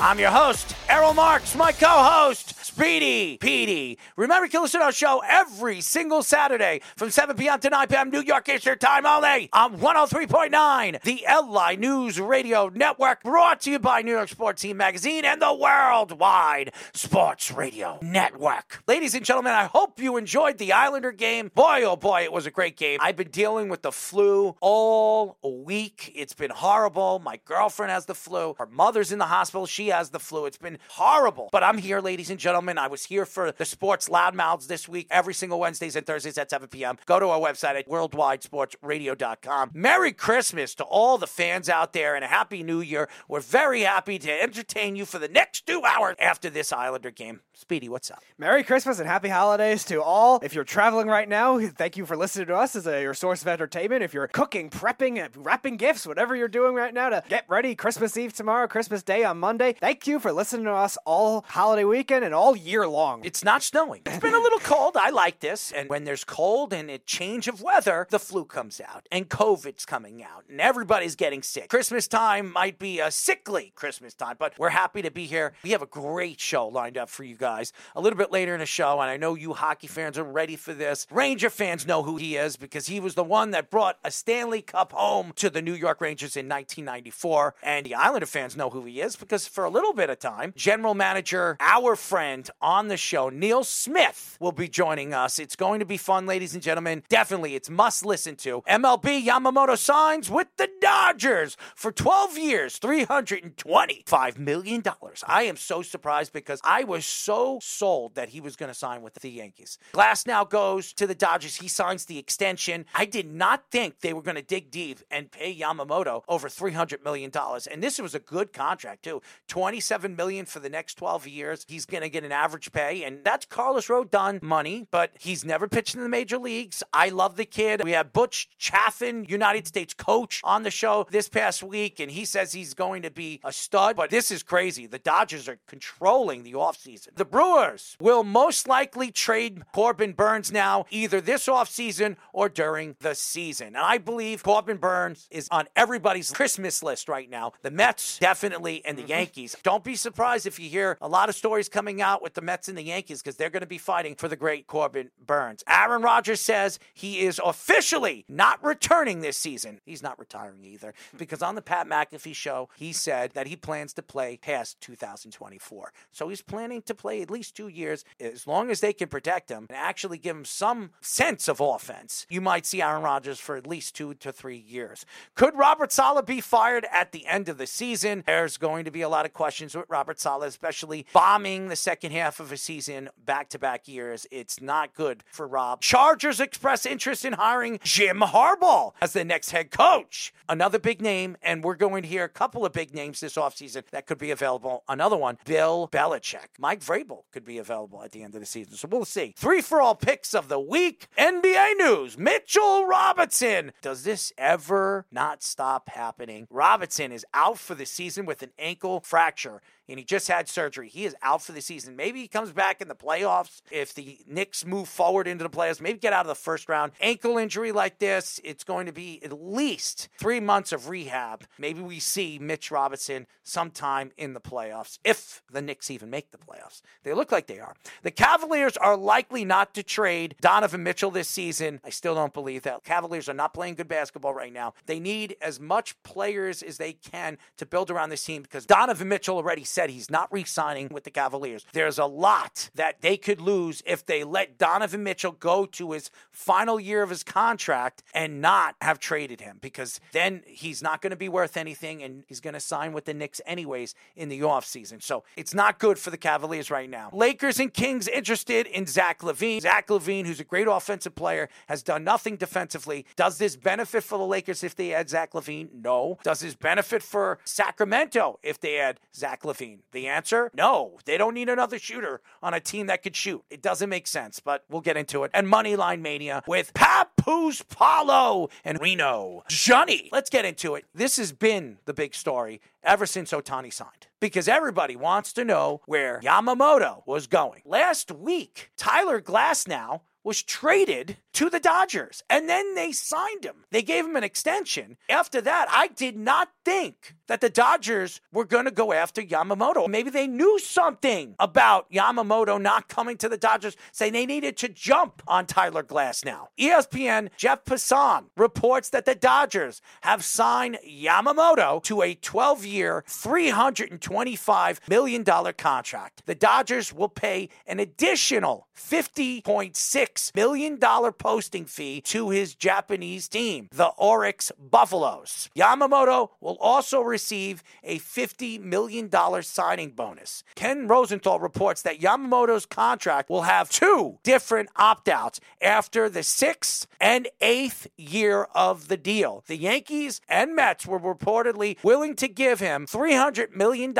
I'm your host, Errol Marks, my co-host, Speedy Petey. Remember, can listen to our show every single Saturday from 7 p.m. to 9 p.m. New York Eastern Time only on 103.9, the LI News Radio Network, brought to you by New York Sports Team Magazine and the Worldwide Sports Radio Network. Ladies and gentlemen, I hope you enjoyed the Islander game. Boy, oh boy, it was a great game. I've been dealing with the flu all week. It's been horrible. My girlfriend has the flu. Her mother's in the hospital. She has the flu. It's been horrible. But I'm here, ladies and gentlemen. I was here for the sports loudmouths this week, every single Wednesdays and Thursdays at 7 p.m. Go to our website at worldwidesportsradio.com. Merry Christmas to all the fans out there and a Happy New Year. We're very happy to entertain you for the next two hours after this Islander game. Speedy, what's up? Merry Christmas and happy holidays to all. If you're traveling right now, thank you for listening to us as a, your source of entertainment. If you're cooking, prepping, wrapping gifts, whatever you're doing right now to get ready, Christmas Eve tomorrow, Christmas Day on Monday, thank you for listening to us all holiday weekend and all year long. It's not snowing. It's been a little cold. I like this. And when there's cold and a change of weather, the flu comes out and COVID's coming out and everybody's getting sick. Christmas time might be a sickly Christmas time, but we're happy to be here. We have a great show lined up for you guys a little bit later in the show. And I know you hockey fans are ready for this. Ranger fans know who he is because he was the one that brought a Stanley Cup home to the New York Rangers in 1994. And the Islander fans know who he is because for a little bit of time, general manager, our friend on the show, Neil Smith, will be joining us. It's going to be fun, ladies and gentlemen. Definitely, it's must listen to. MLB Yamamoto signs with the Dodgers for 12 years, $325 million. I am so surprised because I was so sold that he was going to sign with the Yankees. Glasnow goes to the Dodgers. He signs the extension. I did not think they were going to dig deep and pay Yamamoto over $300 million. And this was a good contract, too. 27 million for the next 12 years. He's going to get an average pay, and that's Carlos Rodon money, but he's never pitched in the major leagues. I love the kid. We have Butch Chaffin, United States coach, on the show this past week, and he says he's going to be a stud. But this is crazy. The Dodgers are controlling the offseason. The Brewers will most likely trade Corbin Burnes now, either this offseason or during the season. And I believe Corbin Burnes is on everybody's Christmas list right now. The Mets, definitely, and the mm-hmm. Yankees. Don't be surprised if you hear a lot of stories coming out with the Mets and the Yankees because they're going to be fighting for the great Corbin Burnes. Aaron Rodgers says he is officially not returning this season. He's not retiring either because on the Pat McAfee show, he said that he plans to play past 2024. So he's planning to play at least two years as long as they can protect him and actually give him some sense of offense. You might see Aaron Rodgers for at least two to three years. Could Robert Saleh be fired at the end of the season? There's going to be a lot of questions with Robert Saleh, especially bombing the second half of a season back to back years. It's not good for Rob. Chargers express interest in hiring Jim Harbaugh as the next head coach. Another big name, and we're going to hear a couple of big names this offseason that could be available. Another one, Bill Belichick. Mike Vrabel could be available at the end of the season. So we'll see. Three for all picks of the week. NBA news Mitchell Robinson. Does this ever not stop happening? Robinson is out for the season with an ankle fracture and he just had surgery. He is out for the season. Maybe he comes back in the playoffs if the Knicks move forward into the playoffs, maybe get out of the first round. Ankle injury like this, it's going to be at least three months of rehab. Maybe we see Mitch Robinson sometime in the playoffs, if the Knicks even make the playoffs. They look like they are. The Cavaliers are likely not to trade Donovan Mitchell this season. I still don't believe that. Cavaliers are not playing good basketball right now. They need as much players as they can to build around this team because Donovan Mitchell already said he's not re signing with the Cavaliers. There's a lot that they could lose if they let Donovan Mitchell go to his final year of his contract and not have traded him because then he's not going to be worth anything and he's going to sign with the Knicks anyways in the offseason. So it's not good for the Cavaliers right now. Lakers and Kings interested in Zach LaVine. Zach LaVine, who's a great offensive player, has done nothing defensively. Does this benefit for the Lakers if they add Zach LaVine? No. Does this benefit for Sacramento if they add Zach LaVine? The answer? No. They don't need another shooter on a team that could shoot. It doesn't make sense, but we'll get into it. And Moneyline Mania with Papoose Paulo and Reno. Johnny, let's get into it. This has been the big story ever since Otani signed because everybody wants to know where Yamamoto was going. Last week, Tyler Glasnow was traded to the Dodgers and then they signed him. They gave him an extension. After that, I did not think that the Dodgers were going to go after Yamamoto. Maybe they knew something about Yamamoto not coming to the Dodgers, saying they needed to jump on Tyler Glasnow. ESPN Jeff Passan reports that the Dodgers have signed Yamamoto to a 12 year, $325 million contract. The Dodgers will pay an additional $50.6 million posting fee to his Japanese team, the Orix Buffaloes. Yamamoto will also receive a $50 million signing bonus. Ken Rosenthal reports that Yamamoto's contract will have two different opt outs after the sixth and eighth year of the deal. The Yankees and Mets were reportedly willing to give him $300 million,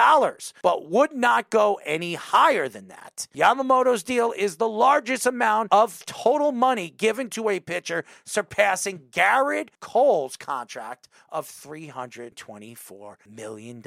but would not go any higher than that. Yamamoto's deal is the largest amount of total money given to a pitcher, surpassing Gerrit Cole's contract of $324 million.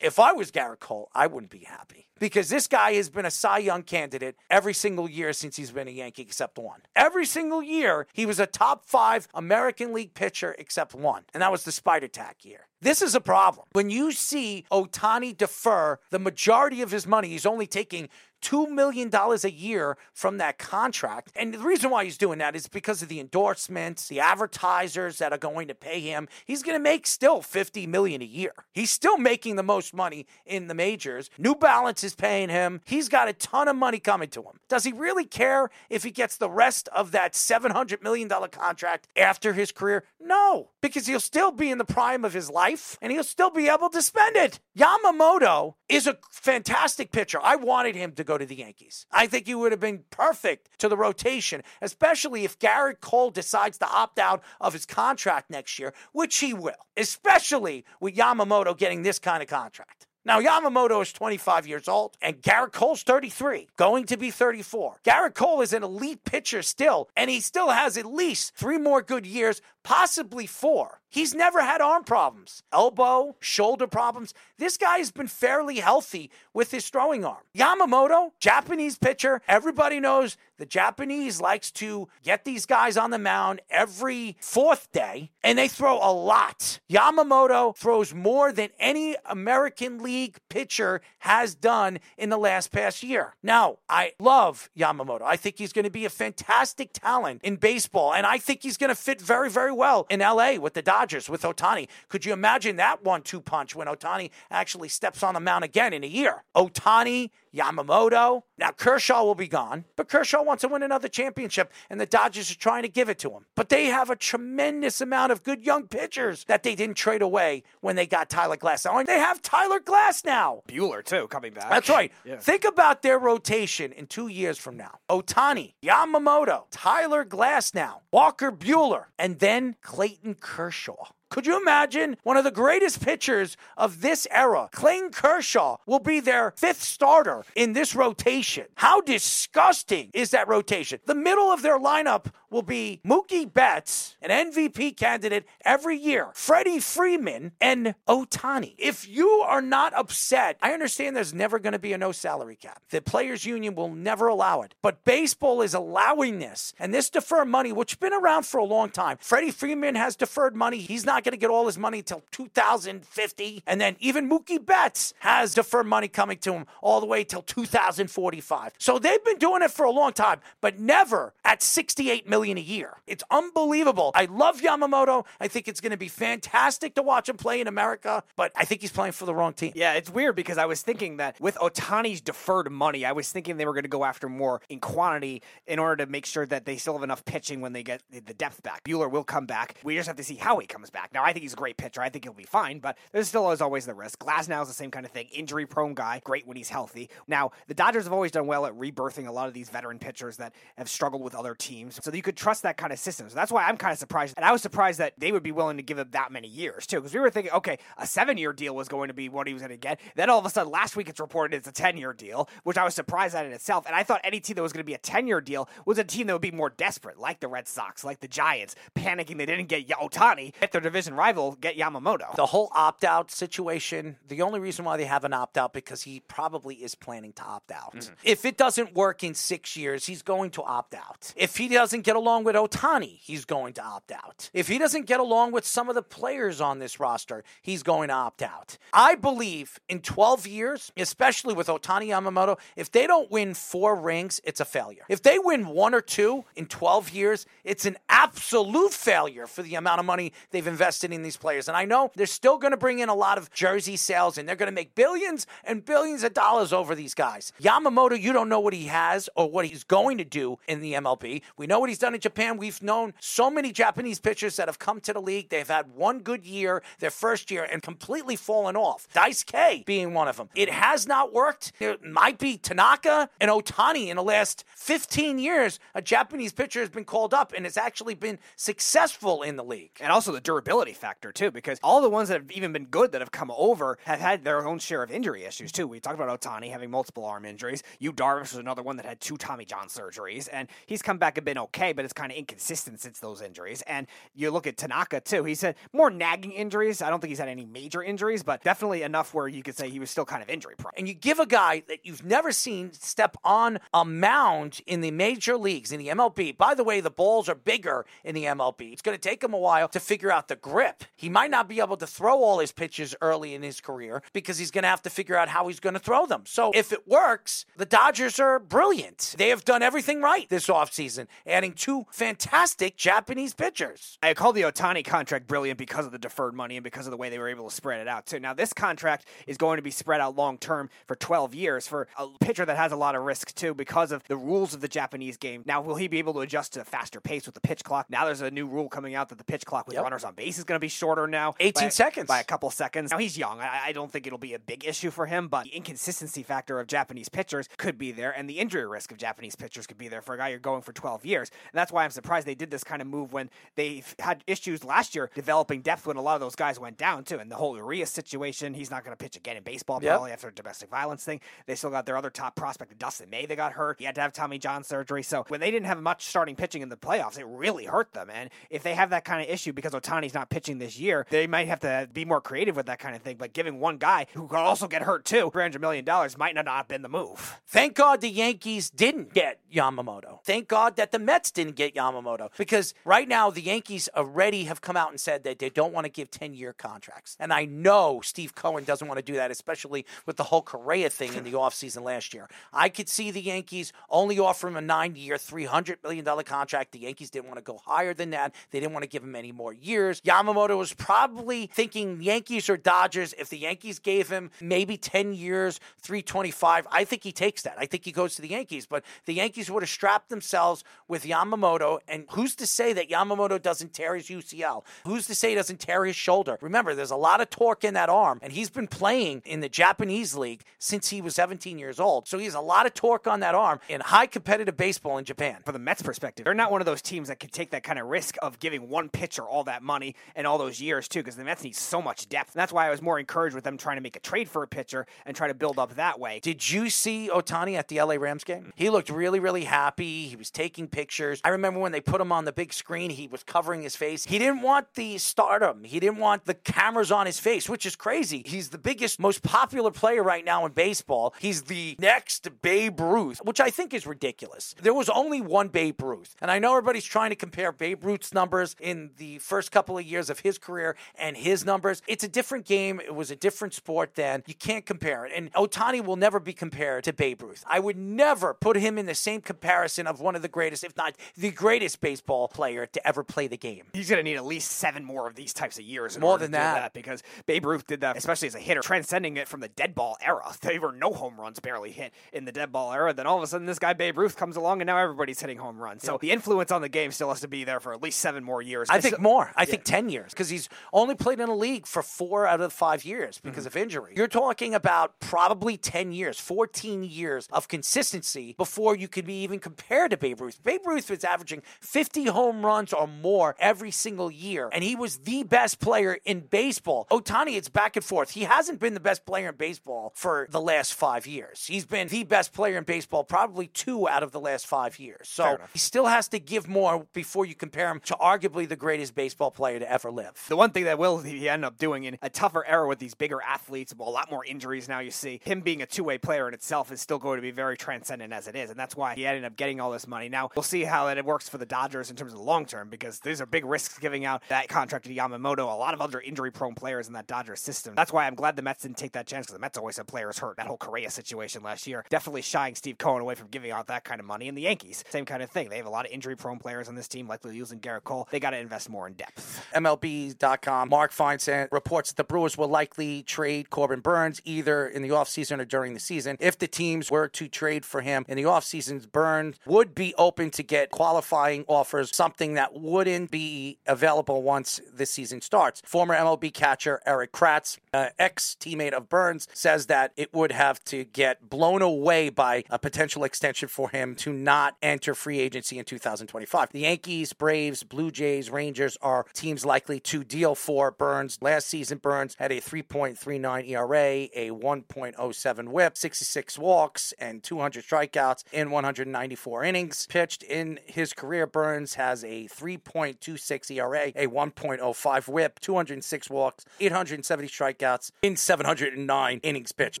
If I was Gerrit Cole, I wouldn't be happy because this guy has been a Cy Young candidate every single year since he's been a Yankee, except one. Every single year, he was a top five American League pitcher, except one, and that was the Spider Tack year. This is a problem. When you see Otani defer the majority of his money, he's only taking $2 million a year from that contract. And the reason why he's doing that is because of the endorsements, the advertisers that are going to pay him. He's going to make still 50 million a year. He's still making the most money in the majors. New Balance is paying him. He's got a ton of money coming to him. Does he really care if he gets the rest of that $700 million contract after his career? No, because he'll still be in the prime of his life and he'll still be able to spend it. Yamamoto is a fantastic pitcher. I wanted him to go to the Yankees. I think he would have been perfect to the rotation, especially if Gerrit Cole decides to opt out of his contract next year, which he will, especially with Yamamoto getting this kind of contract. Now, Yamamoto is 25 years old, and Gerrit Cole's 33, going to be 34. Gerrit Cole is an elite pitcher still, and he still has at least three more good years, possibly four. He's never had arm problems, elbow, shoulder problems. This guy has been fairly healthy with his throwing arm. Yamamoto, Japanese pitcher, everybody knows the Japanese likes to get these guys on the mound every fourth day, and they throw a lot. Yamamoto throws more than any American League pitcher has done in the last past year. Now, I love Yamamoto. I think he's going to be a fantastic talent in baseball, and I think he's going to fit very, very well in LA with the Dodgers, with Otani. Could you imagine that one two punch when Otani actually steps on the mound again in a year? Otani, Yamamoto. Now, Kershaw will be gone, but Kershaw wants to win another championship, and the Dodgers are trying to give it to him. But they have a tremendous amount of good young pitchers that they didn't trade away when they got Tyler Glass. Now, and they have Tyler Glass now. Buehler too coming back. That's right. Yeah. Think about their rotation in two years from now. Otani, Yamamoto, Tyler Glasnow, Walker Buehler, and then Clayton Kershaw. Could you imagine one of the greatest pitchers of this era? Clayton Kershaw will be their fifth starter in this rotation. How disgusting is that rotation? The middle of their lineup will be Mookie Betts, an MVP candidate every year, Freddie Freeman, and Otani. If you are not upset, I understand there's never going to be a no salary cap. The players' union will never allow it. But baseball is allowing this. And this deferred money, which has been around for a long time. Freddie Freeman has deferred money. He's not going to get all his money until 2050. And then even Mookie Betts has deferred money coming to him all the way till 2045. So they've been doing it for a long time, but never at 68 million a year. It's unbelievable. I love Yamamoto. I think it's going to be fantastic to watch him play in America, but I think he's playing for the wrong team. Yeah, it's weird because I was thinking that with Otani's deferred money, I was thinking they were going to go after more in quantity in order to make sure that they still have enough pitching when they get the depth back. Buehler will come back. We just have to see how he comes back. Back. Now, I think he's a great pitcher. I think he'll be fine, but there's still is always the risk. Glasnow is the same kind of thing. Injury prone guy, great when he's healthy. Now, the Dodgers have always done well at rebirthing a lot of these veteran pitchers that have struggled with other teams. So you could trust that kind of system. So that's why I'm kind of surprised. And I was surprised that they would be willing to give him that many years, too. Because we were thinking, okay, a seven year deal was going to be what he was going to get. Then all of a sudden, last week it's reported it's a 10 year deal, which I was surprised at in itself. And I thought any team that was going to be a 10 year deal was a team that would be more desperate, like the Red Sox, like the Giants, panicking they didn't get Otani, get their division rival, get Yamamoto. The whole opt out situation, the only reason why they have an opt out because he probably is planning to opt out. Mm-hmm. If it doesn't work in six years, he's going to opt out. If he doesn't get along with Otani, he's going to opt out. If he doesn't get along with some of the players on this roster, he's going to opt out. I believe in 12 years, especially with Otani Yamamoto, if they don't win four rings, it's a failure. If they win one or two in 12 years, it's an absolute failure for the amount of money they've invested in these players. And I know they're still going to bring in a lot of jersey sales and they're going to make billions and billions of dollars over these guys. Yamamoto, you don't know what he has or what he's going to do in the MLB. We know what he's done in Japan. We've known so many Japanese pitchers that have come to the league. They've had one good year, their first year, and completely fallen off. Dice K being one of them. It has not worked. It might be Tanaka and Otani in the last 15 years. A Japanese pitcher has been called up and has actually been successful in the league. And also the durability factor, too, because all the ones that have even been good that have come over have had their own share of injury issues, too. We talked about Otani having multiple arm injuries. Yu Darvish was another one that had two Tommy John surgeries, and he's come back and been okay, but it's kind of inconsistent since those injuries. And you look at Tanaka, too. He's had more nagging injuries. I don't think he's had any major injuries, but definitely enough where you could say he was still kind of injury prone. And you give a guy that you've never seen step on a mound in the major leagues, in the MLB. By the way, the balls are bigger in the MLB. It's going to take him a while to figure out the grip. He might not be able to throw all his pitches early in his career because he's going to have to figure out how he's going to throw them. So if it works, the Dodgers are brilliant. They have done everything right this offseason, adding two fantastic Japanese pitchers. I call the Otani contract brilliant because of the deferred money and because of the way they were able to spread it out. So now this contract is going to be spread out long term for 12 years for a pitcher that has a lot of risk too because of the rules of the Japanese game. Now, will he be able to adjust to a faster pace with the pitch clock? Now there's a new rule coming out that the pitch clock with Yep. runners on base is going to be shorter now. 18 by- seconds. By a couple seconds. Now he's young. I, I don't think it'll be a big issue for him, but the inconsistency factor of Japanese pitchers could be there, and the injury risk of Japanese pitchers could be there for a guy you're going for 12 years. And that's why I'm surprised they did this kind of move when they had issues last year developing depth when a lot of those guys went down too. And the whole Urias situation, he's not going to pitch again in baseball Yep. probably after a domestic violence thing. They still got their other top prospect, Dustin May, that got hurt. He had to have Tommy John surgery. So when they didn't have much starting pitching in the playoffs, it really hurt them. And if they have that kind of issue because Otani's not pitching this year, they might have to be more creative with that kind of thing. But giving one guy who could also get hurt too, $300 million might not have been the move. Thank God the Yankees didn't get Yamamoto. Thank God that the Mets didn't get Yamamoto because right now the Yankees already have come out and said that they don't want to give 10 year contracts. And I know Steve Cohen doesn't want to do that, especially with the whole Correa thing in the offseason last year. I could see the Yankees only offer him a nine year, $300 million contract. The Yankees didn't want to go higher than that. They didn't want to give him any more years. Yamamoto was probably thinking Yankees or Dodgers. If the Yankees gave him maybe 10 years, 325, I think he takes that. I think he goes to the Yankees. But the Yankees would have strapped themselves with Yamamoto. And who's to say that Yamamoto doesn't tear his UCL? Who's to say he doesn't tear his shoulder? Remember, there's a lot of torque in that arm, and he's been playing in the Japanese league since he was 17 years old. So he has a lot of torque on that arm in high competitive baseball in Japan. from the Mets perspective, they're not one of those teams that can take that kind of risk of giving one pitcher all that money and all those years too, because the Mets need so much depth. And that's why I was more encouraged with them trying to make a trade for a pitcher and try to build up that way. Did you see Otani at the LA Rams game? He looked really, really happy. He was taking pictures. I remember when they put him on the big screen, he was covering his face. He didn't want the stardom. He didn't want the cameras on his face, which is crazy. He's the biggest, most popular player right now in baseball. He's the next Babe Ruth, which I think is ridiculous. There was only one Babe Ruth. And I know everybody's trying to compare Babe Ruth's numbers in the first couple of years of his career and his numbers. It's a different game. It was a different sport then. You can't compare it. And Otani will never be compared to Babe Ruth. I would never put him in the same comparison of one of the greatest, if not the greatest baseball player to ever play the game. He's going to need at least seven more of these types of years. More than do that. because Babe Ruth did that, especially as a hitter, transcending it from the dead ball era. There were no home runs barely hit in the dead ball era. Then all of a sudden, this guy Babe Ruth comes along, and now everybody's hitting home runs. So the influence on the game still has to be there for at least seven more years. I think more. I think 10 years because he's only played in the league for four out of five years because Mm-hmm. of injury. You're talking about probably 10 years, 14 years of consistency before you could be even compared to Babe Ruth. Babe Ruth was averaging 50 home runs or more every single year, and he was the best player in baseball. Otani, it's back and forth. He hasn't been the best player in baseball for the last five years. He's been the best player in baseball probably two out of the last five years. So he still has to give more before you compare him to arguably the greatest baseball player ever live. The one thing that will he end up doing in a tougher era with these bigger athletes, well, a lot more injuries now. You see him being a two-way player in itself is still going to be very transcendent as it is, and that's why he ended up getting all this money. Now we'll see how it works for the Dodgers in terms of the long term because these are big risks giving out that contract to Yamamoto. A lot of other injury-prone players in that Dodgers system. That's why I'm glad the Mets didn't take that chance because the Mets always had players hurt. That whole Correa situation last year definitely shying Steve Cohen away from giving out that kind of money. And the Yankees, same kind of thing. They have a lot of injury-prone players on this team, likely using Gerrit Cole. They got to invest more in depth. MLB.com, Mark Feinsand reports that the Brewers will likely trade Corbin Burnes either in the offseason or during the season. If the teams were to trade for him in the offseason, Burnes would be open to get qualifying offers, something that wouldn't be available once the season starts. Former MLB catcher Erik Kratz, uh, ex teammate of Burnes, says that it would have to get blown away by a potential extension for him to not enter free agency in 2025. The Yankees, Braves, Blue Jays, Rangers are teams likely to deal for Burnes. Last season, Burnes had a 3.39 ERA, a 1.07 whip, 66 walks, and 200 strikeouts in 194 innings. Pitched in his career, Burnes has a 3.26 ERA, a 1.05 whip, 206 walks, 870 strikeouts in 709 innings pitched.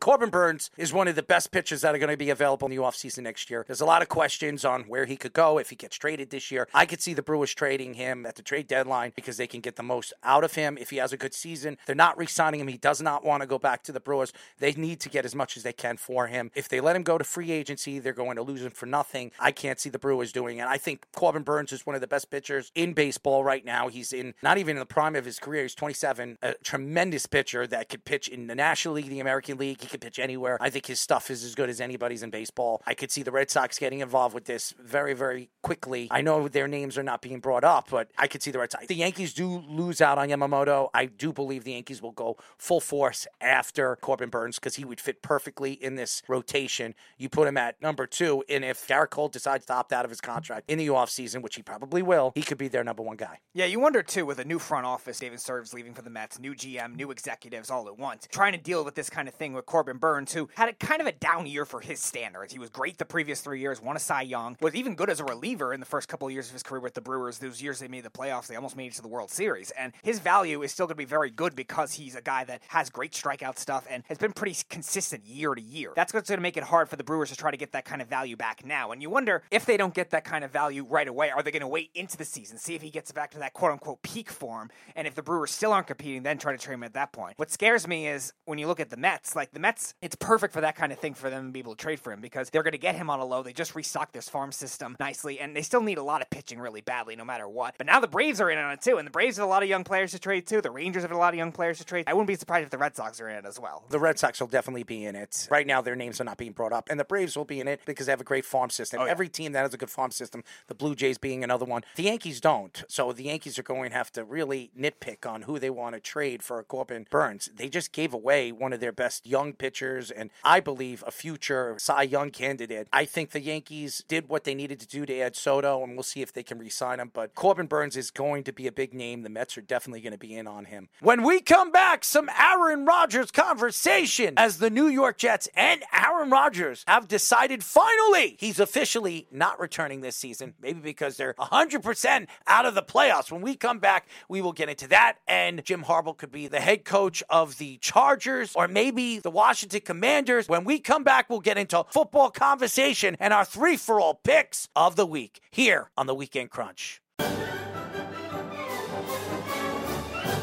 Corbin Burnes is one of the best pitchers that are going to be available in the offseason next year. There's a lot of questions on where he could go if he gets traded this year. I could see the Brewers trading him at the trade deadline because they can get the most out of him if he has a good season. They're not re signing him. He does not want to go back to the Brewers. They need to get as much as they can for him. If they let him go to free agency, they're going to lose him for nothing. I can't see the Brewers doing it. I think Corbin Burnes is one of the best pitchers in baseball right now. He's in not even in the prime of his career. He's 27, a tremendous pitcher that could pitch in the National League, the American League. He could pitch anywhere. I think his stuff is as good as anybody's in baseball. I could see the Red Sox getting involved with this very, very quickly. I know their names are not being brought up, but I could see the Red Sox. The Yankees do lose out on Yamamoto. I do believe the Yankees will go full force after Corbin Burnes because he would fit perfectly in this rotation. You put him at number two, and if Gerrit Cole decides to opt out of his contract in the offseason, which he probably will, he could be their number one guy. Yeah, you wonder too with a new front office, David Stearns leaving for the Mets, new GM, new executives all at once, trying to deal with this kind of thing with Corbin Burnes, who had a kind of a down year for his standards. He was great the previous three years, won a Cy Young, was even good as a reliever in the first couple of years of his career with the Brewers. Those years they made the playoffs, they almost made it to the World Series, and his value is still going to be very good because he's a guy that has great strikeout stuff and has been pretty consistent year to year. That's what's going to make it hard for the Brewers to try to get that kind of value back now. And you wonder if they don't get that kind of value right away, are they going to wait into the season, see if he gets back to that quote unquote peak form? And if the Brewers still aren't competing, then try to trade him at that point. What scares me is when you look at the Mets, like the Mets, it's perfect for that kind of thing for them to be able to trade for him because they're going to get him on a low. They just restocked this farm system nicely, and they still need a lot of pitching really badly, no matter what. But now the Braves are in on it too, and the Braves have a lot of young players to trade too. The Rangers have a lot of young players to trade. I wouldn't be surprised if the Red Sox are in it as well. The Red Sox will definitely be in it. Right now, their names are not being brought up, and the Braves will be in it because they have a great farm system. Oh, yeah. Every team that has a good farm system, the Blue Jays being another one. The Yankees don't. So the Yankees are going to have to really nitpick on who they want to trade for Corbin Burnes. They just gave away one of their best young pitchers, and I believe a future Cy Young candidate. I think the Yankees did what they needed to do to add Soto, and we'll see if they can re-sign him. But Corbin Burnes is going to be a big name. The Mets are definitely going to be in on him. When we come back, some Aaron Rodgers conversation as the New York Jets and Aaron Rodgers have decided finally he's officially not returning this season. Maybe because they're 100% out of the playoffs. When we come back, we will get into that. And Jim Harbaugh could be the head coach of the Chargers or maybe the Washington Commanders. When we come back, we'll get into football conversation and our three for all picks of the week here on the Weekend Crunch.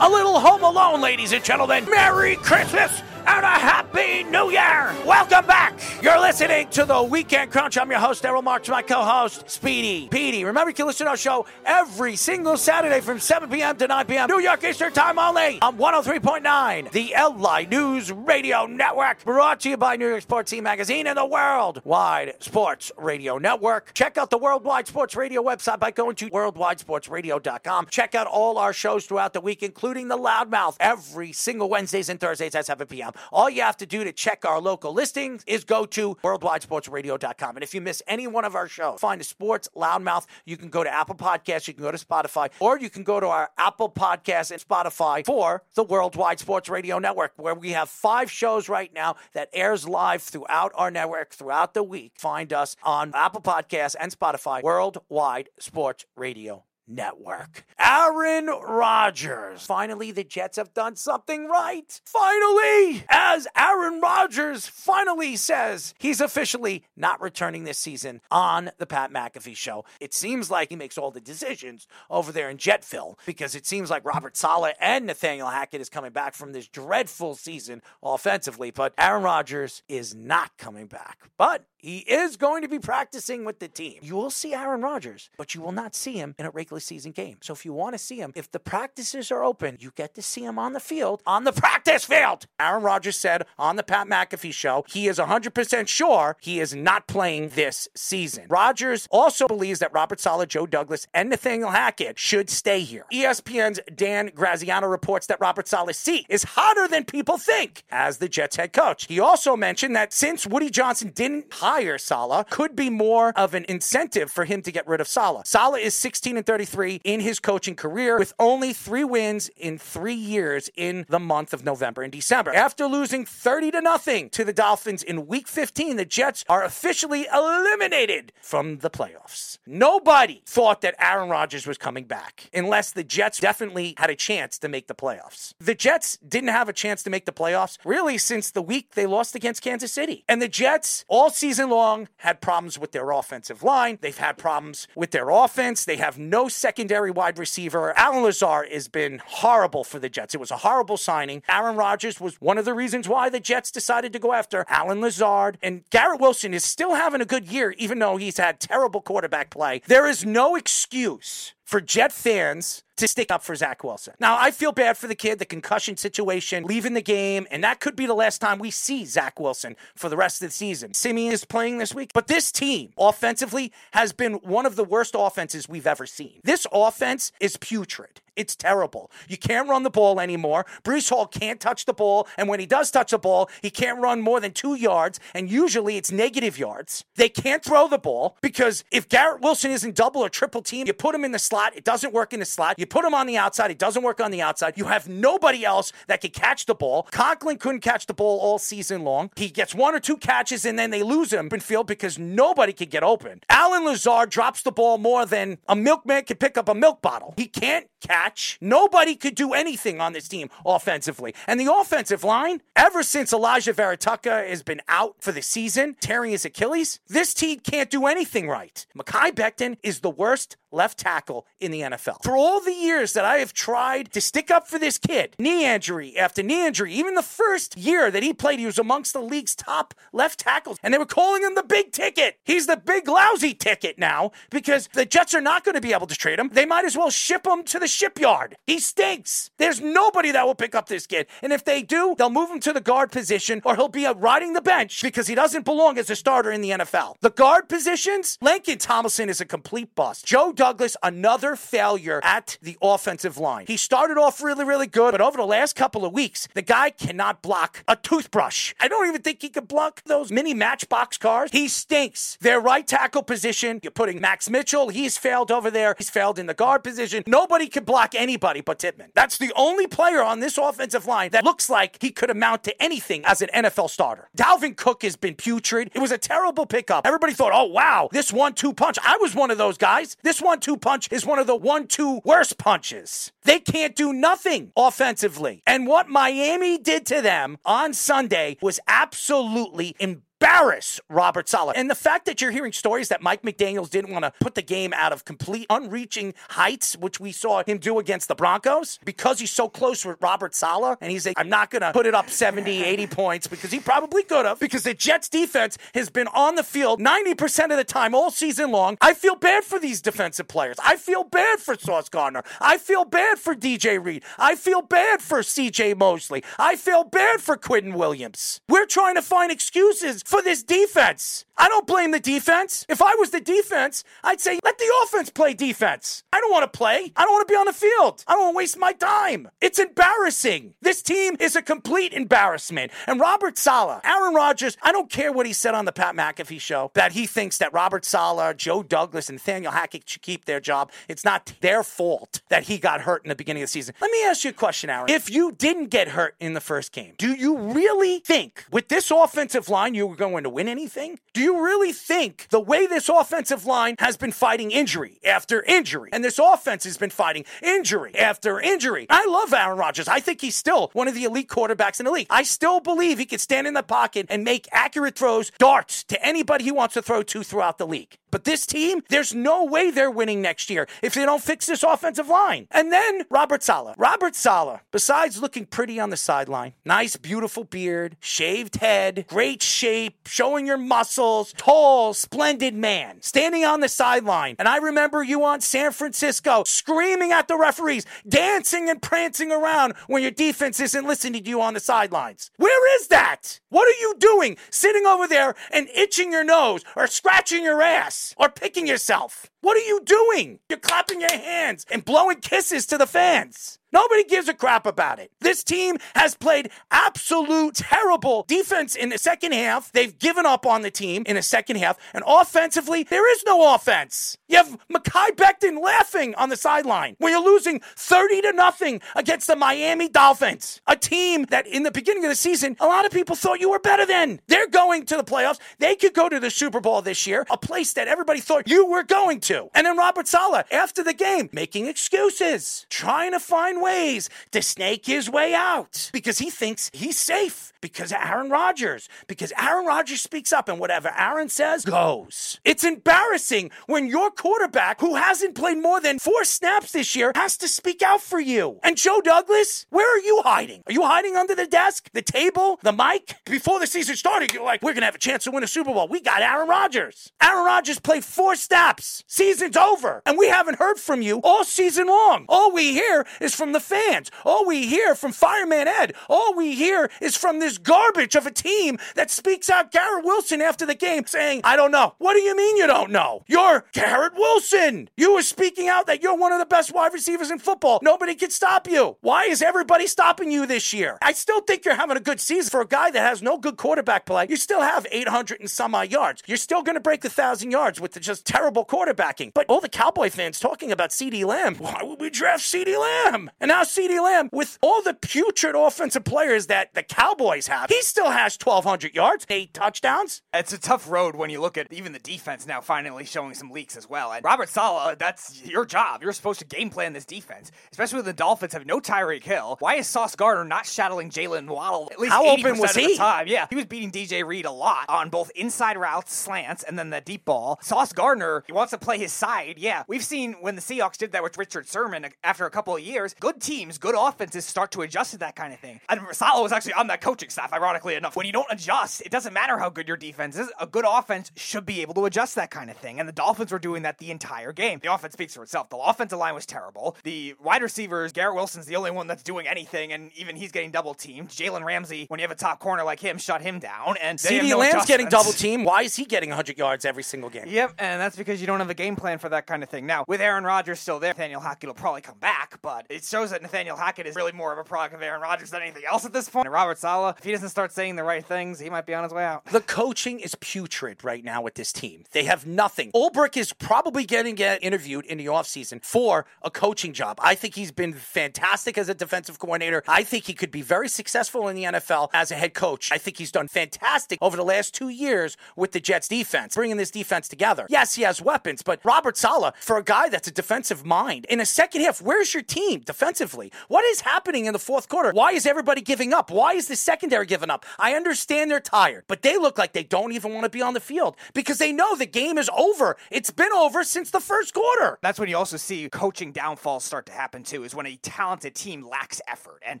A little home alone, ladies and gentlemen. Merry Christmas and a happy new year. Welcome back. You're listening to the Weekend Crunch. I'm your host, Errol Marks, my co-host, Speedy Petey. Remember, you can listen to our show every single Saturday from 7 p.m. to 9 p.m. New York Eastern Time only on 103.9, the LI News Radio Network, brought to you by New York Sports Team Magazine and the Worldwide Sports Radio Network. Check out the Worldwide Sports Radio website by going to worldwidesportsradio.com. Check out all our shows throughout the week, including the Loudmouth, every single Wednesdays and Thursdays at 7 p.m. All you have to do to check our local listings is go to worldwidesportsradio.com. And if you miss any one of our shows, find a sports loudmouth. You can go to Apple Podcasts, you can go to Spotify, or you can go to our Apple Podcasts and Spotify for the Worldwide Sports Radio Network, where we have five shows right now that airs live throughout our network throughout the week. Find us on Apple Podcasts and Spotify, Worldwide Sports Radio Network. Aaron Rodgers. Finally, the Jets have done something right. Finally, as Aaron Rodgers finally says he's officially not returning this season on the Pat McAfee show. It seems like he makes all the decisions over there in Jetville because it seems like Robert Saleh and Nathaniel Hackett is coming back from this dreadful season offensively, but Aaron Rodgers is not coming back. But he is going to be practicing with the team. You will see Aaron Rodgers, but you will not see him in a regular season game. So if you want to see him, if the practices are open, you get to see him on the field, on the practice field. Aaron Rodgers said on the Pat McAfee show, he is 100% sure he is not playing this season. Rodgers also believes that Robert Saleh, Joe Douglas, and Nathaniel Hackett should stay here. ESPN's Dan Graziano reports that Robert Saleh's seat is hotter than people think as the Jets head coach. He also mentioned that since Woody Johnson didn't hire Saleh, could be more of an incentive for him to get rid of Saleh. Saleh is 16 and 33 in his coaching career with only three wins in three years in the month of November and December. After losing 30 to nothing to the Dolphins in week 15, the Jets are officially eliminated from the playoffs. Nobody thought that Aaron Rodgers was coming back unless the Jets definitely had a chance to make the playoffs. The Jets didn't have a chance to make the playoffs really since the week they lost against Kansas City. And the Jets all season long had problems with their offensive line. They've had problems with their offense. They have no secondary wide receiver. Allen Lazard has been horrible for the Jets. It was a horrible signing. Aaron Rodgers was one of the reasons why the Jets decided to go after Allen Lazard. And Garrett Wilson is still having a good year, even though he's had terrible quarterback play. There is no excuse for Jet fans to stick up for Zach Wilson. Now, I feel bad for the kid, the concussion situation, leaving the game, and that could be the last time we see Zach Wilson for the rest of the season. Siemian is playing this week, but this team offensively has been one of the worst offenses we've ever seen. This offense is putrid. It's terrible. You can't run the ball anymore. Breece Hall can't touch the ball, and when he does touch the ball, he can't run more than two yards, and usually it's negative yards. They can't throw the ball because if Garrett Wilson isn't double or triple team, you put him in the slot, it doesn't work in the slot. You put him on the outside, it doesn't work on the outside. You have nobody else that can catch the ball. Conklin couldn't catch the ball all season long. He gets one or two catches, and then they lose him in field because nobody can get open. Allen Lazard drops the ball more than a milkman can pick up a milk bottle. He can't catch. Nobody could do anything on this team offensively. And the offensive line, ever since Alijah Vera-Tucker has been out for the season, tearing his Achilles, this team can't do anything right. Mekhi Becton is the worst left tackle in the NFL. For all the years that I have tried to stick up for this kid, knee injury after knee injury, even the first year that he played, he was amongst the league's top left tackles, and they were calling him the big ticket. He's the big lousy ticket now because the Jets are not going to be able to trade him. They might as well ship him to the shipyard. He stinks. There's nobody that will pick up this kid. And if they do, they'll move him to the guard position or he'll be riding the bench because he doesn't belong as a starter in the NFL. The guard positions, Laken Tomlinson is a complete bust. Joe Douglas, another failure at the offensive line. He started off really, really good, but over the last couple of weeks, the guy cannot block a toothbrush. I don't even think he could block those mini matchbox cars. He stinks. Their right tackle position, you're putting Max Mitchell, he's failed over there. He's failed in the guard position. Nobody can block anybody but Tippmann. That's the only player on this offensive line that looks like he could amount to anything as an NFL starter. Dalvin Cook has been putrid. It was a terrible pickup. Everybody thought, oh, wow, this one two punch. I was one of those guys. This one two punch is one of the one two worst punches. They can't do nothing offensively. And what Miami did to them on Sunday was absolutely embarrassing embarrass Robert Saleh. And the fact that you're hearing stories that Mike McDaniels didn't want to put the game out of complete unreaching heights, which we saw him do against the Broncos, because he's so close with Robert Saleh, and he's like, I'm not going to put it up 70, 80 points because he probably could have, because the Jets defense has been on the field 90% of the time all season long. I feel bad for these defensive players. I feel bad for Sauce Gardner. I feel bad for DJ Reed. I feel bad for CJ Mosley. I feel bad for Quinnen Williams. We're trying to find excuses for this defense. I don't blame the defense. If I was the defense, I'd say, let the offense play defense. I don't want to play. I don't want to be on the field. I don't want to waste my time. It's embarrassing. This team is a complete embarrassment. And Robert Saleh, Aaron Rodgers, I don't care what he said on the Pat McAfee show, that he thinks that Robert Saleh, Joe Douglas, and Nathaniel Hackett should keep their job. It's not their fault that he got hurt in the beginning of the season. Let me ask you a question, Aaron. If you didn't get hurt in the first game, do you really think with this offensive line you were going to win anything? Do you really think the way this offensive line has been fighting injury after injury, and this offense has been fighting injury after injury? I love Aaron Rodgers. I think he's still one of the elite quarterbacks in the league. I still believe he can stand in the pocket and make accurate throws, darts to anybody he wants to throw to throughout the league. But this team, there's no way they're winning next year if they don't fix this offensive line. And then Robert Saleh. Robert Saleh, besides looking pretty on the sideline, nice, beautiful beard, shaved head, great shape, showing your muscles, tall, splendid man, standing on the sideline. And I remember you on San Francisco screaming at the referees, dancing and prancing around when your defense isn't listening to you on the sidelines. Where is that? What are you doing sitting over there and itching your nose or scratching your ass? or picking yourself. What are you doing? You're clapping your hands and blowing kisses to the fans. Nobody gives a crap about it. This team has played absolute terrible defense in the second half. They've given up on the team in the second half. And offensively, there is no offense. You have Mekhi Becton laughing on the sideline when you're losing 30 to nothing against the Miami Dolphins, a team that in the beginning of the season, a lot of people thought you were better than. They're going to the playoffs. They could go to the Super Bowl this year, a place that everybody thought you were going to. And then Robert Saleh, after the game, making excuses, trying to find ways to snake his way out because he thinks he's safe because Aaron Rodgers, because Aaron Rodgers speaks up and whatever Aaron says goes. It's embarrassing when your quarterback, who hasn't played more than four snaps this year, has to speak out for you. And Joe Douglas, where are you hiding? Are you hiding under the desk, the table, the mic? Before the season started, you're like, we're going to have a chance to win a Super Bowl. We got Aaron Rodgers. Aaron Rodgers played four snaps. Season's over. And we haven't heard from you all season long. All we hear is from the fans. All we hear from Fireman Ed. All we hear is from this garbage of a team that speaks out Garrett Wilson after the game saying, I don't know. What do you mean you don't know? You're Garrett Wilson. You were speaking out that you're one of the best wide receivers in football. Nobody can stop you. Why is everybody stopping you this year? I still think you're having a good season for a guy that has no good quarterback play. You still have 800 and some odd yards. You're still going to break the thousand yards with the just terrible quarterbacking. But all the Cowboy fans talking about CeeDee Lamb. Why would we draft CeeDee Lamb? And now CeeDee Lamb, with all the putrid offensive players that the Cowboys have, he still has 1,200 yards, eight touchdowns. It's a tough road when you look at even the defense now finally showing some leaks as well. And Robert Saleh, that's your job. You're supposed to game plan this defense, especially when the Dolphins have no Tyreek Hill. Why is Sauce Gardner not shadowing Jaylen Waddle at least How 80% open was of the time? Yeah, he was beating DJ Reed a lot on both inside routes, slants, and then the deep ball. Sauce Gardner, he wants to play his side. Yeah, we've seen when the Seahawks did that with Richard Sherman after a couple of years. Good teams, good offenses start to adjust to that kind of thing. And Saleh was actually on that coaching staff, ironically enough. When you don't adjust, it doesn't matter how good your defense is. A good offense should be able to adjust that kind of thing. And the Dolphins were doing that the entire game. The offense speaks for itself. The offensive line was terrible. The wide receivers, Garrett Wilson's the only one that's doing anything, and even he's getting double teamed. Jalen Ramsey, when you have a top corner like him, shut him down. And have no Lamb's getting double teamed. Why is he getting 100 yards every single game? Yep, and that's because you don't have a game plan for that kind of thing. Now, with Aaron Rodgers still there, Nathaniel Hackett will probably come back, but it shows that Nathaniel Hackett is really more of a product of Aaron Rodgers than anything else at this point. And Robert Saleh, if he doesn't start saying the right things, he might be on his way out. The coaching is putrid right now with this team. They have nothing. Ulbrich is probably getting get interviewed in the offseason for a coaching job. I think he's been fantastic as a defensive coordinator. I think he could be very successful in the NFL as a head coach. I think he's done fantastic over the last two years with the Jets defense, bringing this defense together. Yes, he has weapons, but Robert Saleh, for a guy that's a defensive mind, in a second half, where's your team defensively? Defensively. What is happening in the fourth quarter? Why is everybody giving up? Why is the secondary giving up? I understand they're tired, but they look like they don't even want to be on the field because they know the game is over. It's been over since the first quarter. That's when you also see coaching downfalls start to happen too, is when a talented team lacks effort. And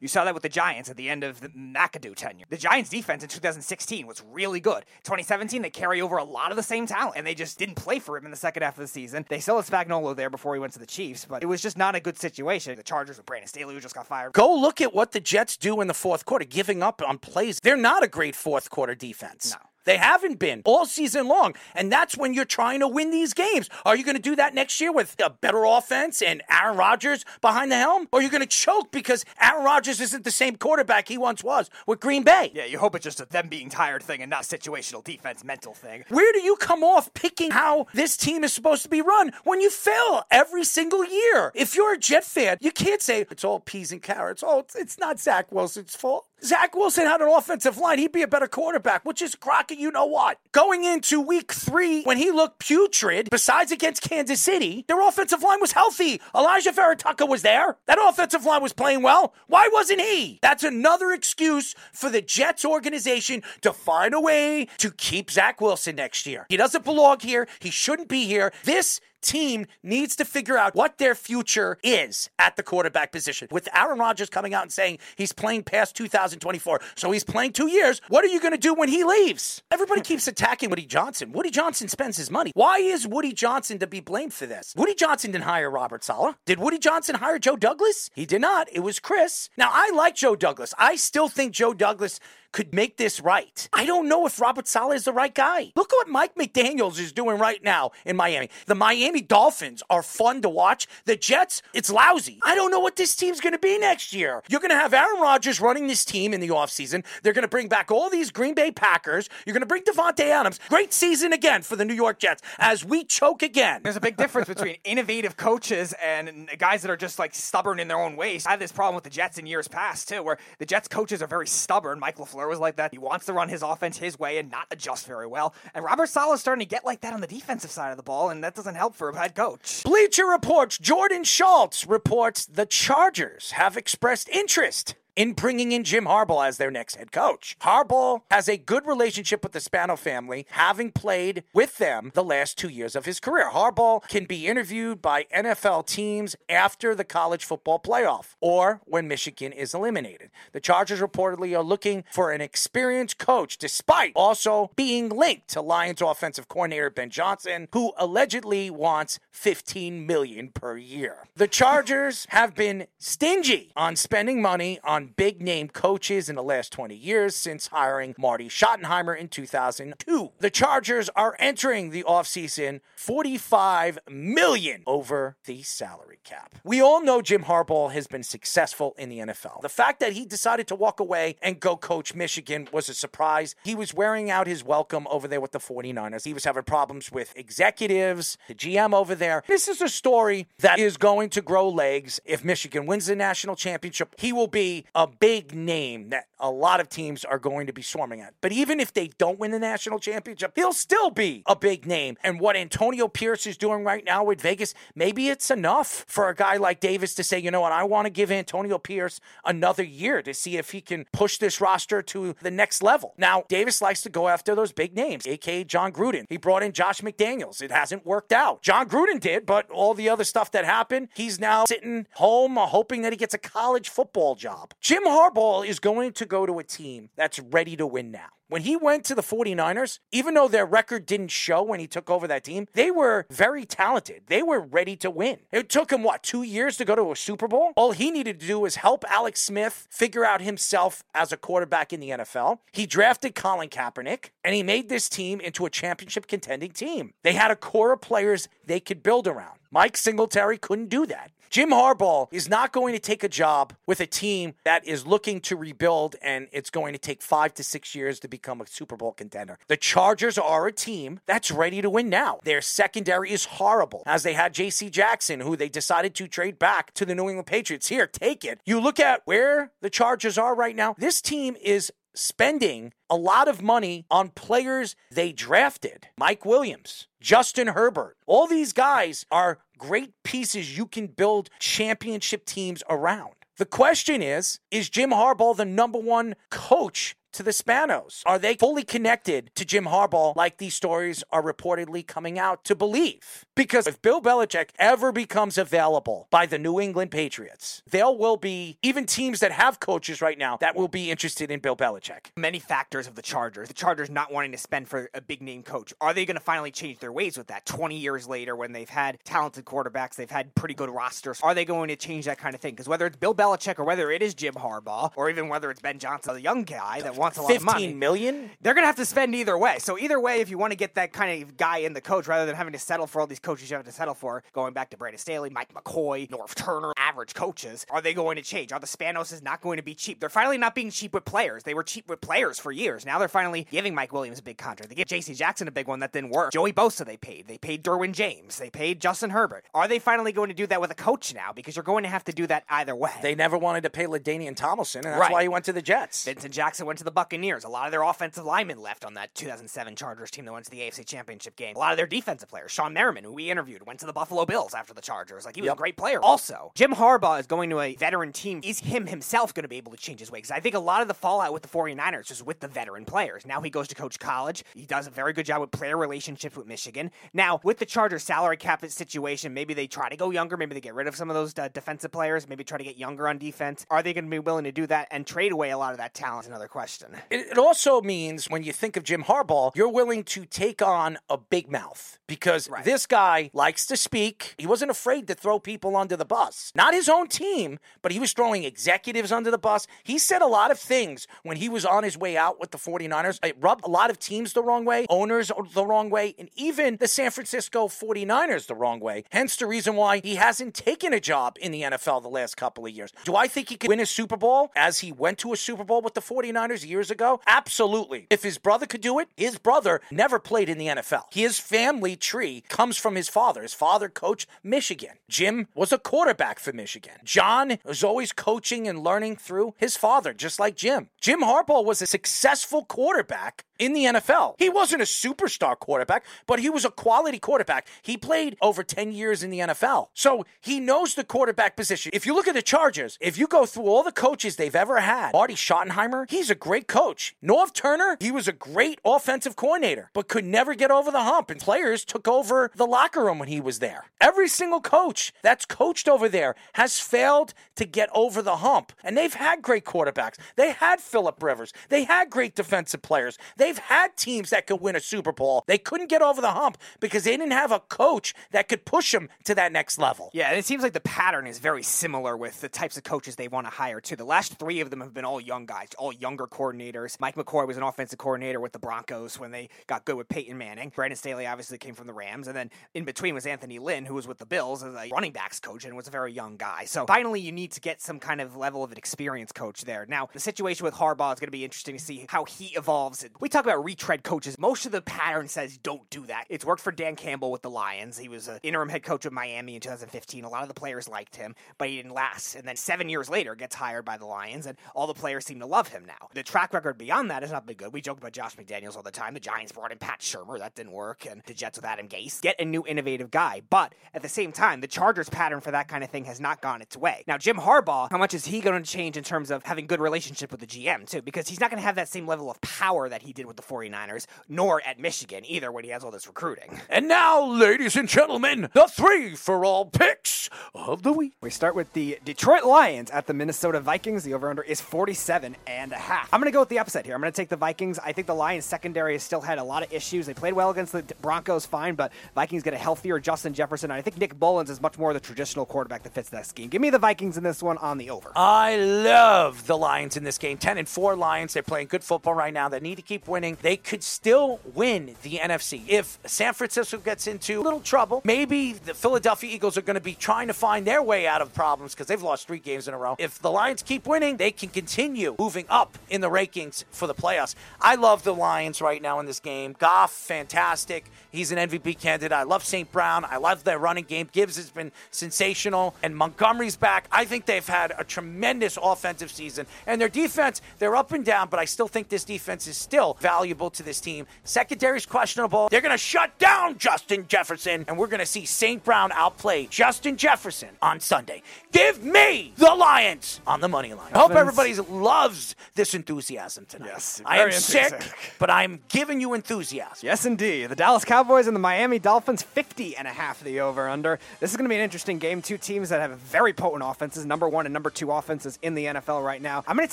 you saw that with the Giants at the end of the McAdoo tenure. The Giants defense in 2016 was really good. 2017, they carry over a lot of the same talent, and they just didn't play for him in the second half of the season. They still had Spagnuolo there before he went to the Chiefs, but it was just not a good situation. The Chargers with Brandon Staley, who just got fired. Go look at what the Jets do in the fourth quarter, giving up on plays. They're not a great fourth quarter defense. No. They haven't been all season long. And that's when you're trying to win these games. Are you going to do that next year with a better offense and Aaron Rodgers behind the helm? Or are you going to choke because Aaron Rodgers isn't the same quarterback he once was with Green Bay? Yeah, you hope it's just a them being tired thing and not situational defense mental thing. Where do you come off picking how this team is supposed to be run when you fail every single year? If you're a Jet fan, you can't say it's all peas and carrots. Oh, it's, it's not Zach Wilson's fault. Zach Wilson had an offensive line. He'd be a better quarterback, which is Crockett, you know what? Going into week three, when he looked putrid, besides against Kansas City, their offensive line was healthy. Alijah Vera-Tucker was there. That offensive line was playing well. Why wasn't he? That's another excuse for the Jets organization to find a way to keep Zach Wilson next year. He doesn't belong here. He shouldn't be here. This team needs to figure out what their future is at the quarterback position. With Aaron Rodgers coming out and saying he's playing past 2024, so he's playing two years, what are you going to do when he leaves? Everybody keeps attacking Woody Johnson. Woody Johnson spends his money. Why is Woody Johnson to be blamed for this? Woody Johnson didn't hire Robert Saleh. Did Woody Johnson hire Joe Douglas? He did not. It was Chris. Now, I like Joe Douglas. I still think Joe Douglas could make this right. I don't know if Robert Saleh is the right guy. Look at what Mike McDaniels is doing right now in Miami. The Miami Dolphins are fun to watch. The Jets, it's lousy. I don't know what this team's going to be next year. You're going to have Aaron Rodgers running this team in the offseason. They're going to bring back all these Green Bay Packers. You're going to bring Davante Adams. Great season again for the New York Jets as we choke again. There's a big difference between innovative coaches and guys that are just like stubborn in their own ways. I had this problem with the Jets in years past too, where the Jets coaches are very stubborn. Mike LaFleur was like that. He wants to run his offense his way and not adjust very well. And Robert Saleh is starting to get like that on the defensive side of the ball, and that doesn't help for a head coach. Bleacher Reports Jordan Schultz reports the Chargers have expressed interest in bringing in Jim Harbaugh as their next head coach. Harbaugh has a good relationship with the Spano family, having played with them the last two years of his career. Harbaugh can be interviewed by NFL teams after the college football playoff or when Michigan is eliminated. The Chargers reportedly are looking for an experienced coach, despite also being linked to Lions offensive coordinator Ben Johnson, who allegedly wants 15 million per year. The Chargers have been stingy on spending money on big name coaches in the last 20 years since hiring Marty Schottenheimer in 2002. The Chargers are entering the offseason 45 million over the salary cap. We all know Jim Harbaugh has been successful in the NFL. The fact that he decided to walk away and go coach Michigan was a surprise. He was wearing out his welcome over there with the 49ers. He was having problems with executives, the GM over there. This is a story that is going to grow legs if Michigan wins the national championship. He will be a big name that a lot of teams are going to be swarming at. But even if they don't win the national championship, he'll still be a big name. And what Antonio Pierce is doing right now with Vegas, maybe it's enough for a guy like Davis to say, you know what, I want to give Antonio Pierce another year to see if he can push this roster to the next level. Now, Davis likes to go after those big names, aka Jon Gruden. He brought in Josh McDaniels. It hasn't worked out. Jon Gruden did, but all the other stuff that happened, he's now sitting home uh, hoping that he gets a college football job. Jim Harbaugh is going to go to a team that's ready to win now. When he went to the 49ers, even though their record didn't show when he took over that team, they were very talented. They were ready to win. It took him, what, two years to go to a Super Bowl? All he needed to do was help Alex Smith figure out himself as a quarterback in the NFL. He drafted Colin Kaepernick, and he made this team into a championship contending team. They had a core of players they could build around. Mike Singletary couldn't do that. Jim Harbaugh is not going to take a job with a team that is looking to rebuild and it's going to take five to six years to become a Super Bowl contender. The Chargers are a team that's ready to win now. Their secondary is horrible, as they had J.C. Jackson, who they decided to trade back to the New England Patriots. Here, take it. You look at where the Chargers are right now, this team is spending a lot of money on players they drafted. Mike Williams, Justin Herbert. All these guys are great pieces you can build championship teams around. The question is Is Jim Harbaugh the number one coach to the Spanos? Are they fully connected to Jim Harbaugh like these stories are reportedly coming out to believe? Because if Bill Belichick ever becomes available by the New England Patriots, there will be even teams that have coaches right now that will be interested in Bill Belichick. Many factors of the Chargers. The Chargers not wanting to spend for a big name coach. Are they going to finally change their ways with that 20 years later when they've had talented quarterbacks, they've had pretty good rosters? Are they going to change that kind of thing? Because whether it's Bill Belichick or whether it is Jim Harbaugh or even whether it's Ben Johnson, the young guy that wants a lot of money. 15 million? They're going to have to spend either way. So either way, if you want to get that kind of guy in the coach, rather than having to settle for all these coaches you have to settle for, going back to Brandon Staley, Mike McCoy, Norv Turner, average coaches, are they going to change? Are the Spanos is not going to be cheap? They're finally not being cheap with players. They were cheap with players for years. Now they're finally giving Mike Williams a big contract. They gave J.C. Jackson a big one that didn't work. Joey Bosa they paid. They paid Derwin James. They paid Justin Herbert. Are they finally going to do that with a coach now? Because you're going to have to do that either way. They never wanted to pay LaDainian Tomlinson, and that's Right. why he went to the Jets. Vincent Jackson went to the Buccaneers. A lot of their offensive linemen left on that 2007 Chargers team that went to the AFC Championship game. A lot of their defensive players, Shawne Merriman, who we interviewed, went to the Buffalo Bills after the Chargers. Like he was Yep. a great player. Also, Jim Harbaugh is going to a veteran team. Is him himself going to be able to change his way? Because I think a lot of the fallout with the 49ers is with the veteran players. Now he goes to coach college. He does a very good job with player relationships with Michigan. Now with the Chargers salary cap situation, maybe they try to go younger. Maybe they get rid of some of those uh, defensive players. Maybe try to get younger on defense. Are they going to be willing to do that and trade away a lot of that talent? Another question. It, it also means when you think of Jim Harbaugh, you're willing to take on a big mouth because Right. this guy likes to speak. He wasn't afraid to throw people under the bus. Not his own team, but he was throwing executives under the bus. He said a lot of things when he was on his way out with the 49ers. It rubbed a lot of teams the wrong way, owners the wrong way, and even the San Francisco 49ers the wrong way. Hence the reason why he hasn't taken a job in the NFL the last couple of years. Do I think he could win a Super Bowl as he went to a Super Bowl with the 49ers years ago? Absolutely. If his brother could do it, his brother never played in the NFL. His family tree comes from his father. His father coached Michigan. Jim was a quarterback for Michigan. John was always coaching and learning through his father, just like Jim. Jim Harbaugh was a successful quarterback in the NFL. He wasn't a superstar quarterback, but he was a quality quarterback. He played over 10 years in the NFL. So he knows the quarterback position. If you look at the Chargers, if you go through all the coaches they've ever had, Marty Schottenheimer, he's a great coach. Norv Turner, he was a great offensive coordinator, but could never get over the hump. And players took over the locker room when he was there. Every single coach that's coached over there has failed to get over the hump. And they've had great quarterbacks. They had Philip Rivers. They had great defensive players. They've had teams that could win a Super Bowl. They couldn't get over the hump because they didn't have a coach that could push them to that next level. Yeah, and it seems like the pattern is very similar with the types of coaches they want to hire too. The last three of them have been all young guys, all younger coordinators. Mike McCoy was an offensive coordinator with the Broncos when they got good with Peyton Manning. Brandon Staley obviously came from the Rams, and then in between was Anthony Lynn, who was with the Bills as a running backs coach and was a very young guy. So finally, you need to get some kind of level of an experience coach there. Now, the situation with Harbaugh is going to be interesting to see how he evolves. We talk about retread coaches. Most of the pattern says don't do that. It's worked for Dan Campbell with the Lions. He was an interim head coach of Miami in 2015. A lot of the players liked him, but he didn't last. And then seven years later, gets hired by the Lions, and all the players seem to love him now. The track record beyond that has not been good. We joke about Josh McDaniels all the time. The Giants brought in Pat Shurmur. That didn't work. And the Jets with Adam Gase. Get a new innovative guy. But at the same time, the Chargers pattern for that kind of thing has not gone its way. Now, Jim Harbaugh, how much is he going to change in terms of having good relationship with the GM, too? Because he's not going to have that same level of power that he did with the 49ers, nor at Michigan either when he has all this recruiting. And now, ladies and gentlemen, the three for all picks of the week. We start with the Detroit Lions at the Minnesota Vikings. The over-under is 47 and a half. I'm going to go with the upset here. I'm going to take the Vikings. I think the Lions secondary has still had a lot of issues. They played well against the Broncos, fine, but Vikings get a healthier Justin Jefferson. And I think Nick Mullens is much more the traditional quarterback that fits that scheme. Give me the Vikings in this one on the over. I love the Lions in this game. 10 and 4 Lions. They're playing good football right now. They need to keep winning. They could still win the NFC. If San Francisco gets into a little trouble, maybe the Philadelphia Eagles are going to be trying to find their way out of problems because they've lost three games in a row. If the Lions keep winning, they can continue moving up in the rankings for the playoffs. I love the Lions right now in this game. Goff, fantastic. He's an MVP candidate. I love St. Brown. I love their running game. Gibbs has been sensational. And Montgomery's back. I think they've had a tremendous offensive season. And their defense, they're up and down, but I still think this defense is still valuable to this team. Secondary's questionable. They're going to shut down Justin Jefferson, and we're going to see St. Brown outplay Justin Jefferson on Sunday. Give me the Lions on the money line. I hope everybody loves this enthusiasm tonight. Yes, I am sick, but I'm giving you enthusiasm. Yes, indeed. The Dallas Cowboys and the Miami Dolphins, 50 and a half the over under. This is going to be an interesting game. Two teams that have very potent offenses, number one and number two offenses in the NFL right now. I'm going to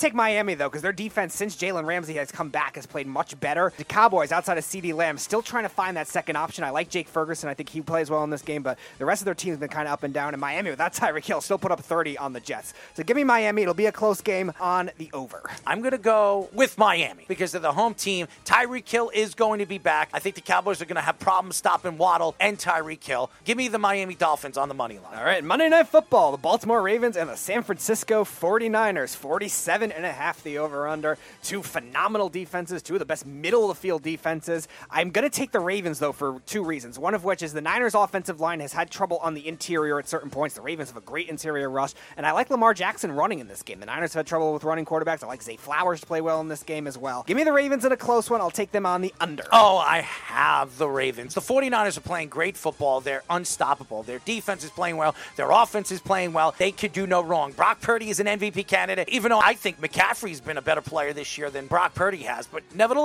take Miami, though, because their defense, since Jalen Ramsey has come back, has played much better. The Cowboys, outside of CeeDee Lamb, still trying to find that second option. I like Jake Ferguson. I think he plays well in this game, but the rest of their team's been kind of up and down. And Miami, without Tyreek Hill, still put up 30 on the Jets. So give me Miami. It'll be a close game on the over. I'm going to go with Miami because they're the home team. Tyreek Hill is going to be back. I think the Cowboys are going to have problems stopping Waddle and Tyreek Hill. Give me the Miami Dolphins on the money line. All right, Monday Night Football, the Baltimore Ravens and the San Francisco 49ers, 47 and a half the over-under. Two phenomenal defenses, two of the best middle of the field defenses. I'm going to take the Ravens, though, for two reasons. One of which is the Niners' offensive line has had trouble on the interior at certain points. The Ravens have a great interior rush, and I like Lamar Jackson running in this game. The Niners have had trouble with running quarterbacks. I like Zay Flowers to play well in this game as well. Give me the Ravens in a close one. I'll take them on the under. Oh, I have the Ravens. The 49ers are playing great football. They're unstoppable. Their defense is playing well. Their offense is playing well. They could do no wrong. Brock Purdy is an MVP candidate, even though I think McCaffrey's been a better player this year than Brock Purdy has. But nevertheless,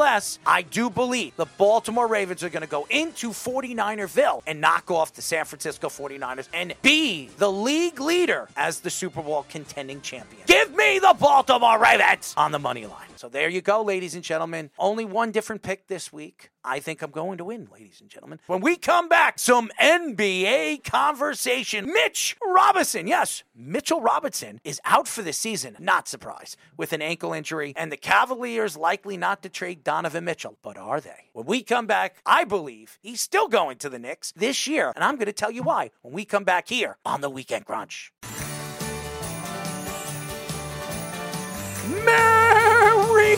I do believe the Baltimore Ravens are going to go into 49erville and knock off the San Francisco 49ers and be the league leader as the Super Bowl contending champion. Give me the Baltimore Ravens on the money line. So there you go, ladies and gentlemen. Only one different pick this week. I think I'm going to win, ladies and gentlemen. When we come back, some NBA conversation. Mitch Robinson, yes, Mitchell Robinson is out for the season. Not surprised with an ankle injury, and the Cavaliers likely not to trade Donovan Mitchell. But are they? When we come back, I believe he's still going to the Knicks this year, and I'm going to tell you why when we come back here on the Weekend Crunch. Merry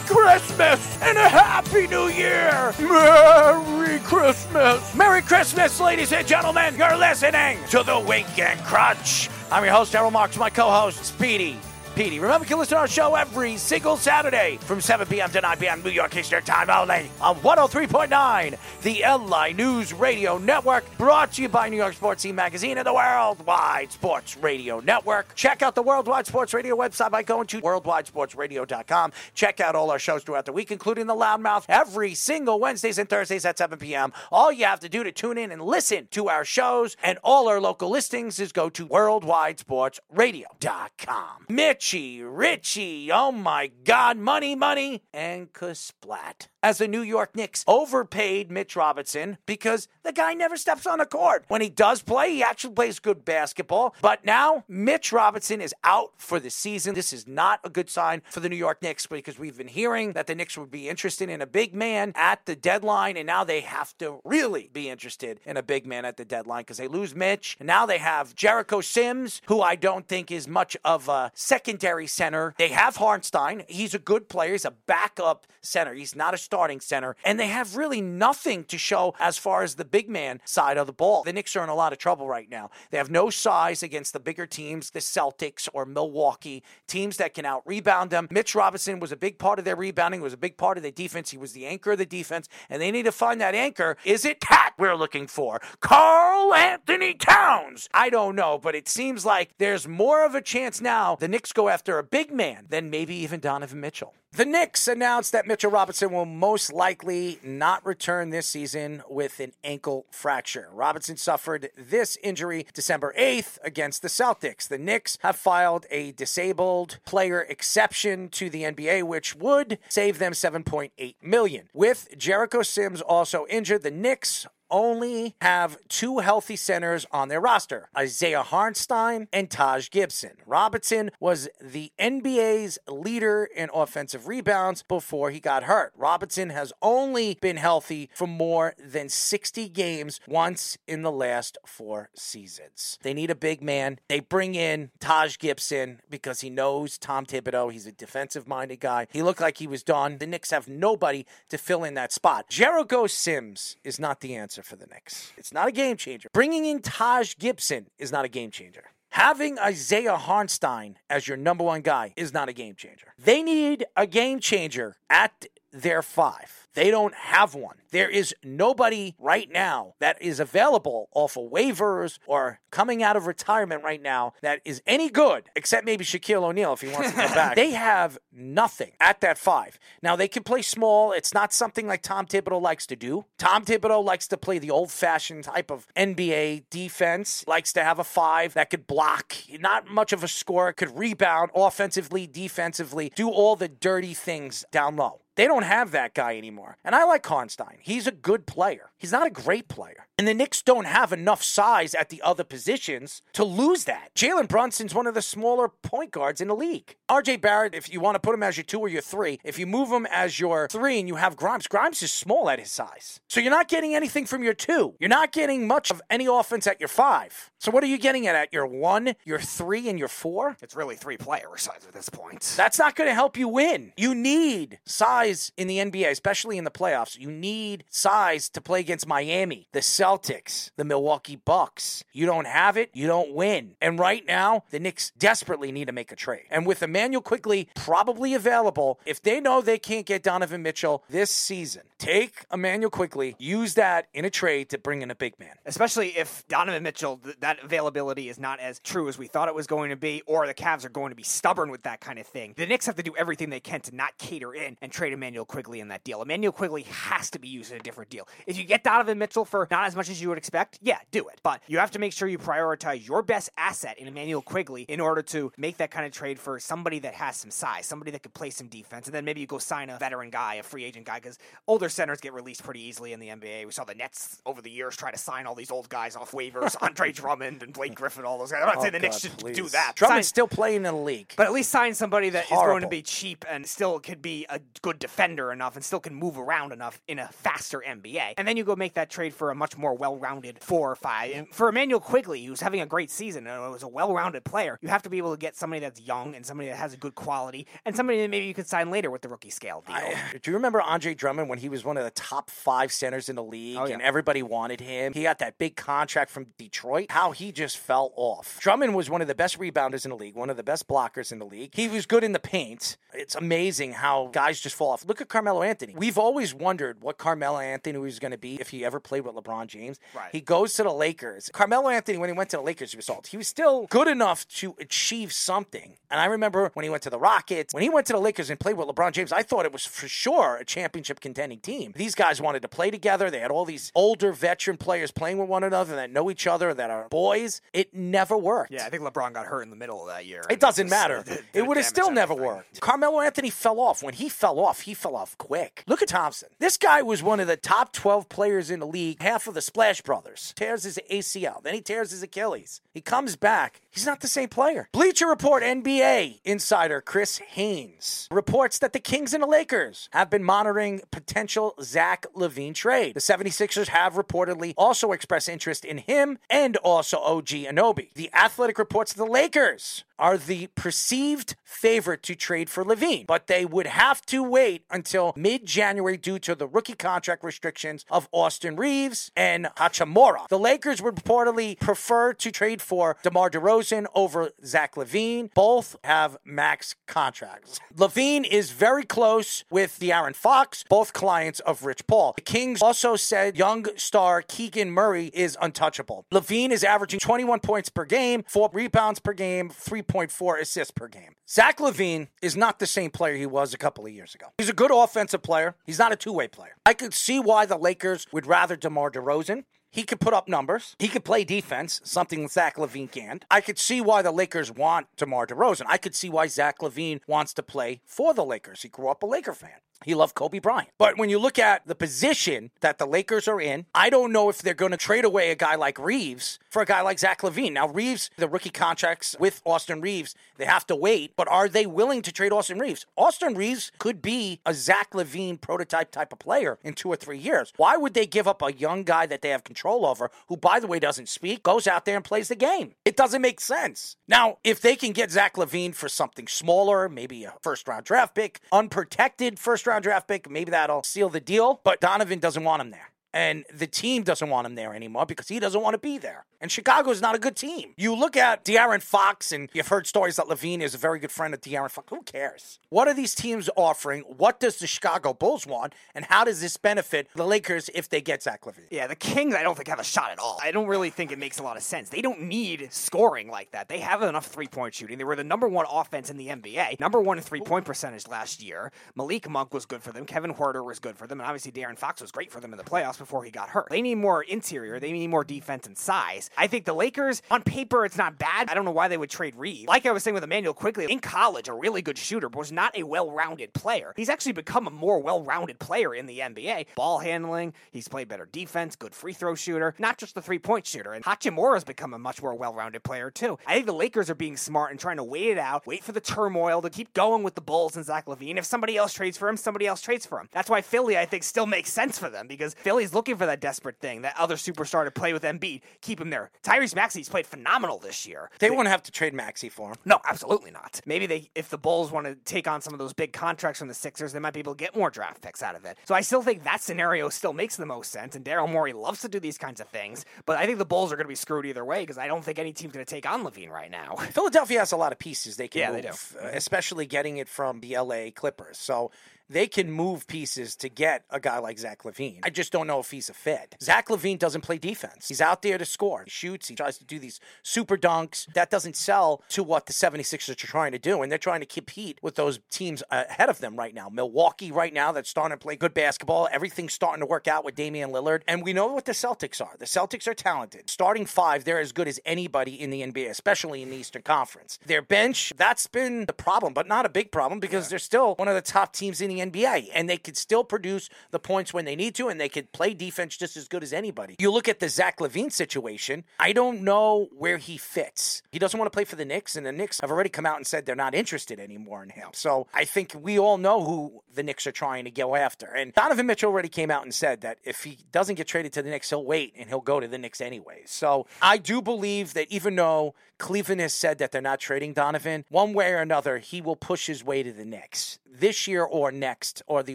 Christmas and a Happy New Year! Merry Christmas! Merry Christmas, ladies and gentlemen! You're listening to the Weekend Crunch. I'm your host, Errol Marks, my co-host, Speedy. Petey. Remember, you can listen to our show every single Saturday from 7 p.m. to 9 p.m. New York Eastern Time only on 103.9, the LI News Radio Network, brought to you by New York Sports Scene Magazine and the Worldwide Sports Radio Network. Check out the Worldwide Sports Radio website by going to worldwidesportsradio.com. Check out all our shows throughout the week, including The Loudmouth, every single Wednesdays and Thursdays at 7 p.m. All you have to do to tune in and listen to our shows and all our local listings is go to worldwidesportsradio.com. Mitchie, Richie, Richie, oh my God, money, money, and Kasplat. As the New York Knicks overpaid Mitch Robinson because the guy never steps on the court. When he does play, he actually plays good basketball. But now, Mitch Robinson is out for the season. This is not a good sign for the New York Knicks because we've been hearing that the Knicks would be interested in a big man at the deadline, and now they have to really be interested in a big man at the deadline because they lose Mitch. And now they have Jericho Sims, who I don't think is much of a secondary center. They have Hartenstein. He's a good player. He's a backup center. He's not a starting center. And they have really nothing to show as far as the big man side of the ball. The Knicks are in a lot of trouble right now. They have no size against the bigger teams, the Celtics or Milwaukee, teams that can out rebound them. Mitch Robinson was a big part of their rebounding, was a big part of their defense. He was the anchor of the defense, and they need to find that anchor. Is it Cat we're looking for? Karl-Anthony Towns? I don't know, but it seems like there's more of a chance now the Knicks go after a big man than maybe even Donovan Mitchell. The Knicks announced that Mitchell Robinson will most likely not return this season with an ankle fracture. Robinson suffered this injury December 8th against the Celtics. The Knicks have filed a disabled player exception to the NBA, which would save them 7.8 million. With Jericho Sims also injured, the Knicks only have two healthy centers on their roster Isaiah Hartenstein and Taj Gibson. Robinson was the NBA's leader in offensive rebounds before he got hurt. Robinson has only been healthy for more than 60 games once in the last four seasons. They need a big man. They bring in Taj Gibson because he knows Tom Thibodeau. He's a defensive minded guy. He looked like he was done. The Knicks have nobody to fill in that spot. Jericho Sims is not the answer for the Knicks. It's not a game changer. Bringing in Taj Gibson is not a game changer. Having Isaiah Hartenstein as your number one guy is not a game changer. They need a game changer at their five. They don't have one. There is nobody right now that is available off of waivers or coming out of retirement right now that is any good, except maybe Shaquille O'Neal if he wants to come back. They have nothing at that five. Now, they can play small. It's not something like Tom Thibodeau likes to do. Tom Thibodeau likes to play the old fashioned type of NBA defense, likes to have a five that could block, not much of a scorer, could rebound offensively, defensively, do all the dirty things down low. They don't have that guy anymore. And I like Hartenstein. He's a good player. He's not a great player. And the Knicks don't have enough size at the other positions to lose that. Jalen Brunson's one of the smaller point guards in the league. RJ Barrett, if you want to put him as your two or your three, if you move him as your three and you have Grimes, Grimes is small at his size. So you're not getting anything from your two. You're not getting much of any offense at your five. So what are you getting at at your one, your three, and your four? It's really three player size at this point. That's not going to help you win. You need size in the NBA, especially in the playoffs. You need size to play against Miami, the Celtics, the Milwaukee Bucks. You don't have it, you don't win. And right now, the Knicks desperately need to make a trade. And with Immanuel Quickley probably available, if they know they can't get Donovan Mitchell this season, take Immanuel Quickley, use that in a trade to bring in a big man. Especially if Donovan Mitchell, th- that availability is not as true as we thought it was going to be, or the Cavs are going to be stubborn with that kind of thing. The Knicks have to do everything they can to not cater in and trade Immanuel Quickley in that deal. Immanuel Quickley has to be used in a different deal. If you get Donovan Mitchell for not as much as you would expect, yeah, do it. But you have to make sure you prioritize your best asset in Immanuel Quickley in order to make that kind of trade for somebody that has some size, somebody that could play some defense, and then maybe you go sign a veteran guy, a free agent guy, because older centers get released pretty easily in the NBA. We saw the Nets over the years try to sign all these old guys off waivers, Andre Drummond and Blake Griffin, all those guys. I'm not Oh, saying the Knicks should please. do that. Drummond's Sign- still playing in the league. but at least sign somebody that is going to be cheap and still could be a good defender enough and still can move around enough in a faster NBA. And then you go make that trade for a much more well-rounded four or five. And for Immanuel Quickley, who's having a great season and was a well-rounded player, you have to be able to get somebody that's young and somebody that has a good quality and somebody that maybe you could sign later with the rookie scale deal. Do you remember Andre Drummond when he was one of the top five centers in the league Oh, yeah. and everybody wanted him? He got that big contract from Detroit. How he just fell off. Drummond was one of the best rebounders in the league, one of the best blockers in the league. He was good in the paint. It's amazing how guys just fall off. Look at Carmelo Anthony. We've always wondered what Carmelo Anthony was going to be if he ever played with LeBron James. Right. He goes to the Lakers. Carmelo Anthony, when he went to the Lakers, he was sold. He was still good enough to achieve something. And I remember when he went to the Rockets, when he went to the Lakers and played with LeBron James, I thought it was for sure a championship contending team. These guys wanted to play together. They had all these older veteran players playing with one another that know each other, that are boys. It never worked. Yeah, I think LeBron got hurt in the middle of that year. It doesn't matter. It would have still never worked. Carmelo Anthony fell off. When he fell off, he fell off quick. Look at Thompson. This guy was one of the top 12 players in the league, half of the Splash Brothers. Tears his ACL, then he tears his Achilles. He comes back. He's not the same player. Bleacher Report NBA insider Chris Haynes reports that the Kings and the Lakers have been monitoring potential Zach LaVine trade. The 76ers have reportedly also expressed interest in him and also OG Anunoby. The Athletic reports the Lakers are the perceived favorite to trade for LaVine, but they would have to wait until mid January due to the rookie contract restrictions of Austin Reaves and Hachimura. The Lakers would reportedly prefer to trade for DeMar DeRozan over Zach LaVine. Both have max contracts. LaVine is very close with De'Aaron Fox, both clients of Rich Paul. The Kings also said young star Keegan Murray is untouchable. LaVine is averaging 21 points per game, four rebounds per game, 3.4 assists per game. Zach LaVine is not the same player he was a couple of years ago. He's a good offensive player. He's not a two-way player. I could see why the Lakers would rather DeMar DeRozan. He could put up numbers. He could play defense, something Zach LaVine can't. I could see why the Lakers want DeMar DeRozan. I could see why Zach LaVine wants to play for the Lakers. He grew up a Laker fan. He loved Kobe Bryant. But when you look at the position that the Lakers are in, I don't know if they're going to trade away a guy like Reaves for a guy like Zach LaVine. Now, Reaves, the rookie contracts with Austin Reaves, they have to wait, but are they willing to trade Austin Reaves? Austin Reaves could be a Zach LaVine prototype type of player in two or three years. Why would they give up a young guy that they have control over, who, by the way, doesn't speak, goes out there and plays the game? It doesn't make sense. Now, if they can get Zach LaVine for something smaller, maybe a first round draft pick, unprotected first round draft pick, maybe that'll seal the deal. But Donovan doesn't want him there. And the team doesn't want him there anymore because he doesn't want to be there. And Chicago's not a good team. You look at De'Aaron Fox, and you've heard stories that LaVine is a very good friend of De'Aaron Fox. Who cares? What are these teams offering? What does the Chicago Bulls want? And how does this benefit the Lakers if they get Zach LaVine? Yeah, the Kings, I don't think have a shot at all. I don't really think it makes a lot of sense. They don't need scoring like that. They have enough three point shooting. They were the number one offense in the NBA, number one in three point percentage last year. Malik Monk was good for them. Kevin Huerter was good for them. And obviously, De'Aaron Fox was great for them in the playoffs before he got hurt. They need more interior. They need more defense and size. I think the Lakers, on paper, it's not bad. I don't know why they would trade Reed. Like I was saying with Immanuel Quickley, in college, a really good shooter, but was not a well rounded player. He's actually become a more well rounded player in the NBA. Ball handling, he's played better defense, good free throw shooter, not just the three point shooter. And Hachimura has become a much more well rounded player, too. I think the Lakers are being smart and trying to wait it out, wait for the turmoil to keep going with the Bulls and Zach LaVine. If somebody else trades for him, somebody else trades for him. That's why Philly, I think, still makes sense for them because Philly's looking for that desperate thing, that other superstar to play with Embiid, keep him there. Tyrese Maxey's played phenomenal this year. They won't have to trade Maxey for him. No, absolutely not. Maybe they, if the Bulls want to take on some of those big contracts from the Sixers, they might be able to get more draft picks out of it. So I still think that scenario still makes the most sense. And Daryl Morey loves to do these kinds of things. But I think the Bulls are going to be screwed either way because I don't think any team's going to take on LaVine right now. Philadelphia has a lot of pieces they can Yeah, move, they do. uh, especially getting it from the LA Clippers. So they can move pieces to get a guy like Zach LaVine. I just don't know if he's a fit. Zach LaVine doesn't play defense. He's out there to score. He shoots, he tries to do these super dunks. That doesn't sell to what the 76ers are trying to do. And they're trying to compete with those teams ahead of them right now. Milwaukee right now that's starting to play good basketball. Everything's starting to work out with Damian Lillard. And we know what the Celtics are. The Celtics are talented. Starting five, they're as good as anybody in the NBA, especially in the Eastern Conference. Their bench, that's been the problem, but not a big problem because they're still one of the top teams in the NBA. And they could still produce the points when they need to, and they could play defense just as good as anybody. You look at the Zach LaVine situation, I don't know where he fits. He doesn't want to play for the Knicks, and the Knicks have already come out and said they're not interested anymore in him. So I think we all know who the Knicks are trying to go after. And Donovan Mitchell already came out and said that if he doesn't get traded to the Knicks, he'll wait and he'll go to the Knicks anyways. So I do believe that even though Cleveland has said that they're not trading Donovan, one way or another, he will push his way to the Knicks this year or next or the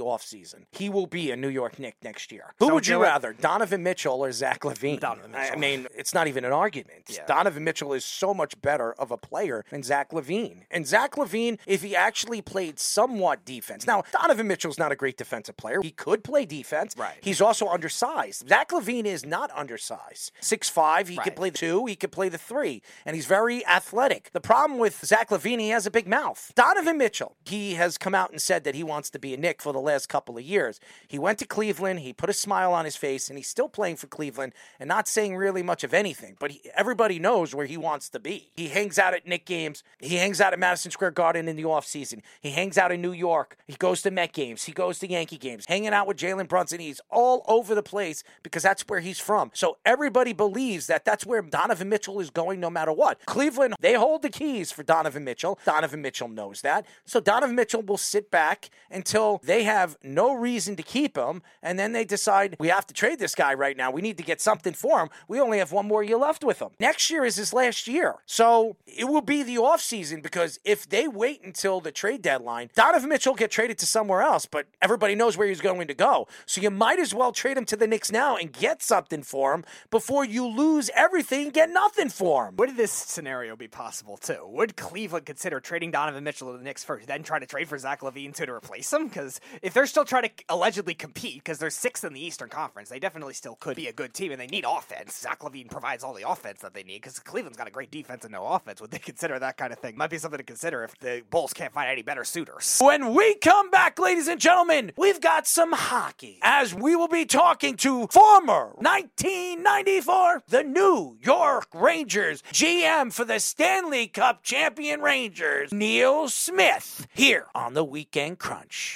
offseason. He will be a New York Knick next year. Who So would you do it- rather, Donovan Mitchell or Zach LaVine? Donovan I mean, it's not even an argument. Yeah. Donovan Mitchell is so much better of a player than Zach LaVine. And Zach LaVine, if he actually played somewhat defense. Now, Donovan Mitchell's not a great defensive player. He could play defense. Right. He's also undersized. Zach LaVine is not undersized. Six five. he Right. could play the two, he could play the three, and he's very athletic. The problem with Zach LaVine, he has a big mouth. Donovan Mitchell, he has come out and said that he wants to be a Knick for the last couple of years. He went to Cleveland, he put a smile on his face, and he's still playing for Cleveland and not saying really much of anything. But he, everybody knows where he wants to be. He hangs out at Knick games. He hangs out at Madison Square Garden in the offseason. He hangs out in New York. He goes to Met games. He goes to Yankee games. Hanging out with Jalen Brunson. He's all over the place because that's where he's from. So everybody believes that that's where Donovan Mitchell is going no matter what. Cleveland, they hold the keys for Donovan Mitchell. Donovan Mitchell knows that. So Donovan Mitchell will sit back until they have no reason to keep him. And then they decide we have to trade this guy right now. We need to get something for him. We only have one more year left with him. Next year is his last year. So it will be the offseason because if they wait until the trade deadline, Donovan Mitchell get traded to somewhere else, but everybody knows where he's going to go. So you might as well trade him to the Knicks now and get something for him before you lose everything and get nothing for him. Would this scenario be possible too? Would Cleveland consider trading Donovan Mitchell to the Knicks first, then try to trade for Zach LaVine too to replace him? Because if they're still trying to allegedly compete, because they're sixth in the Eastern Conference, they definitely still could be a good team, and they need offense. Zach LaVine provides all the offense that they need. Because Cleveland's got a great defense and no offense. Would they consider that kind of thing? Might be something to consider if the Bulls can't find any better suitors. When we come back, ladies and gentlemen, we've got some hockey as we will be talking to former 1994, the New York Rangers GM for the Stanley Cup champion Rangers, Neil Smith, here on the Weekend Crunch.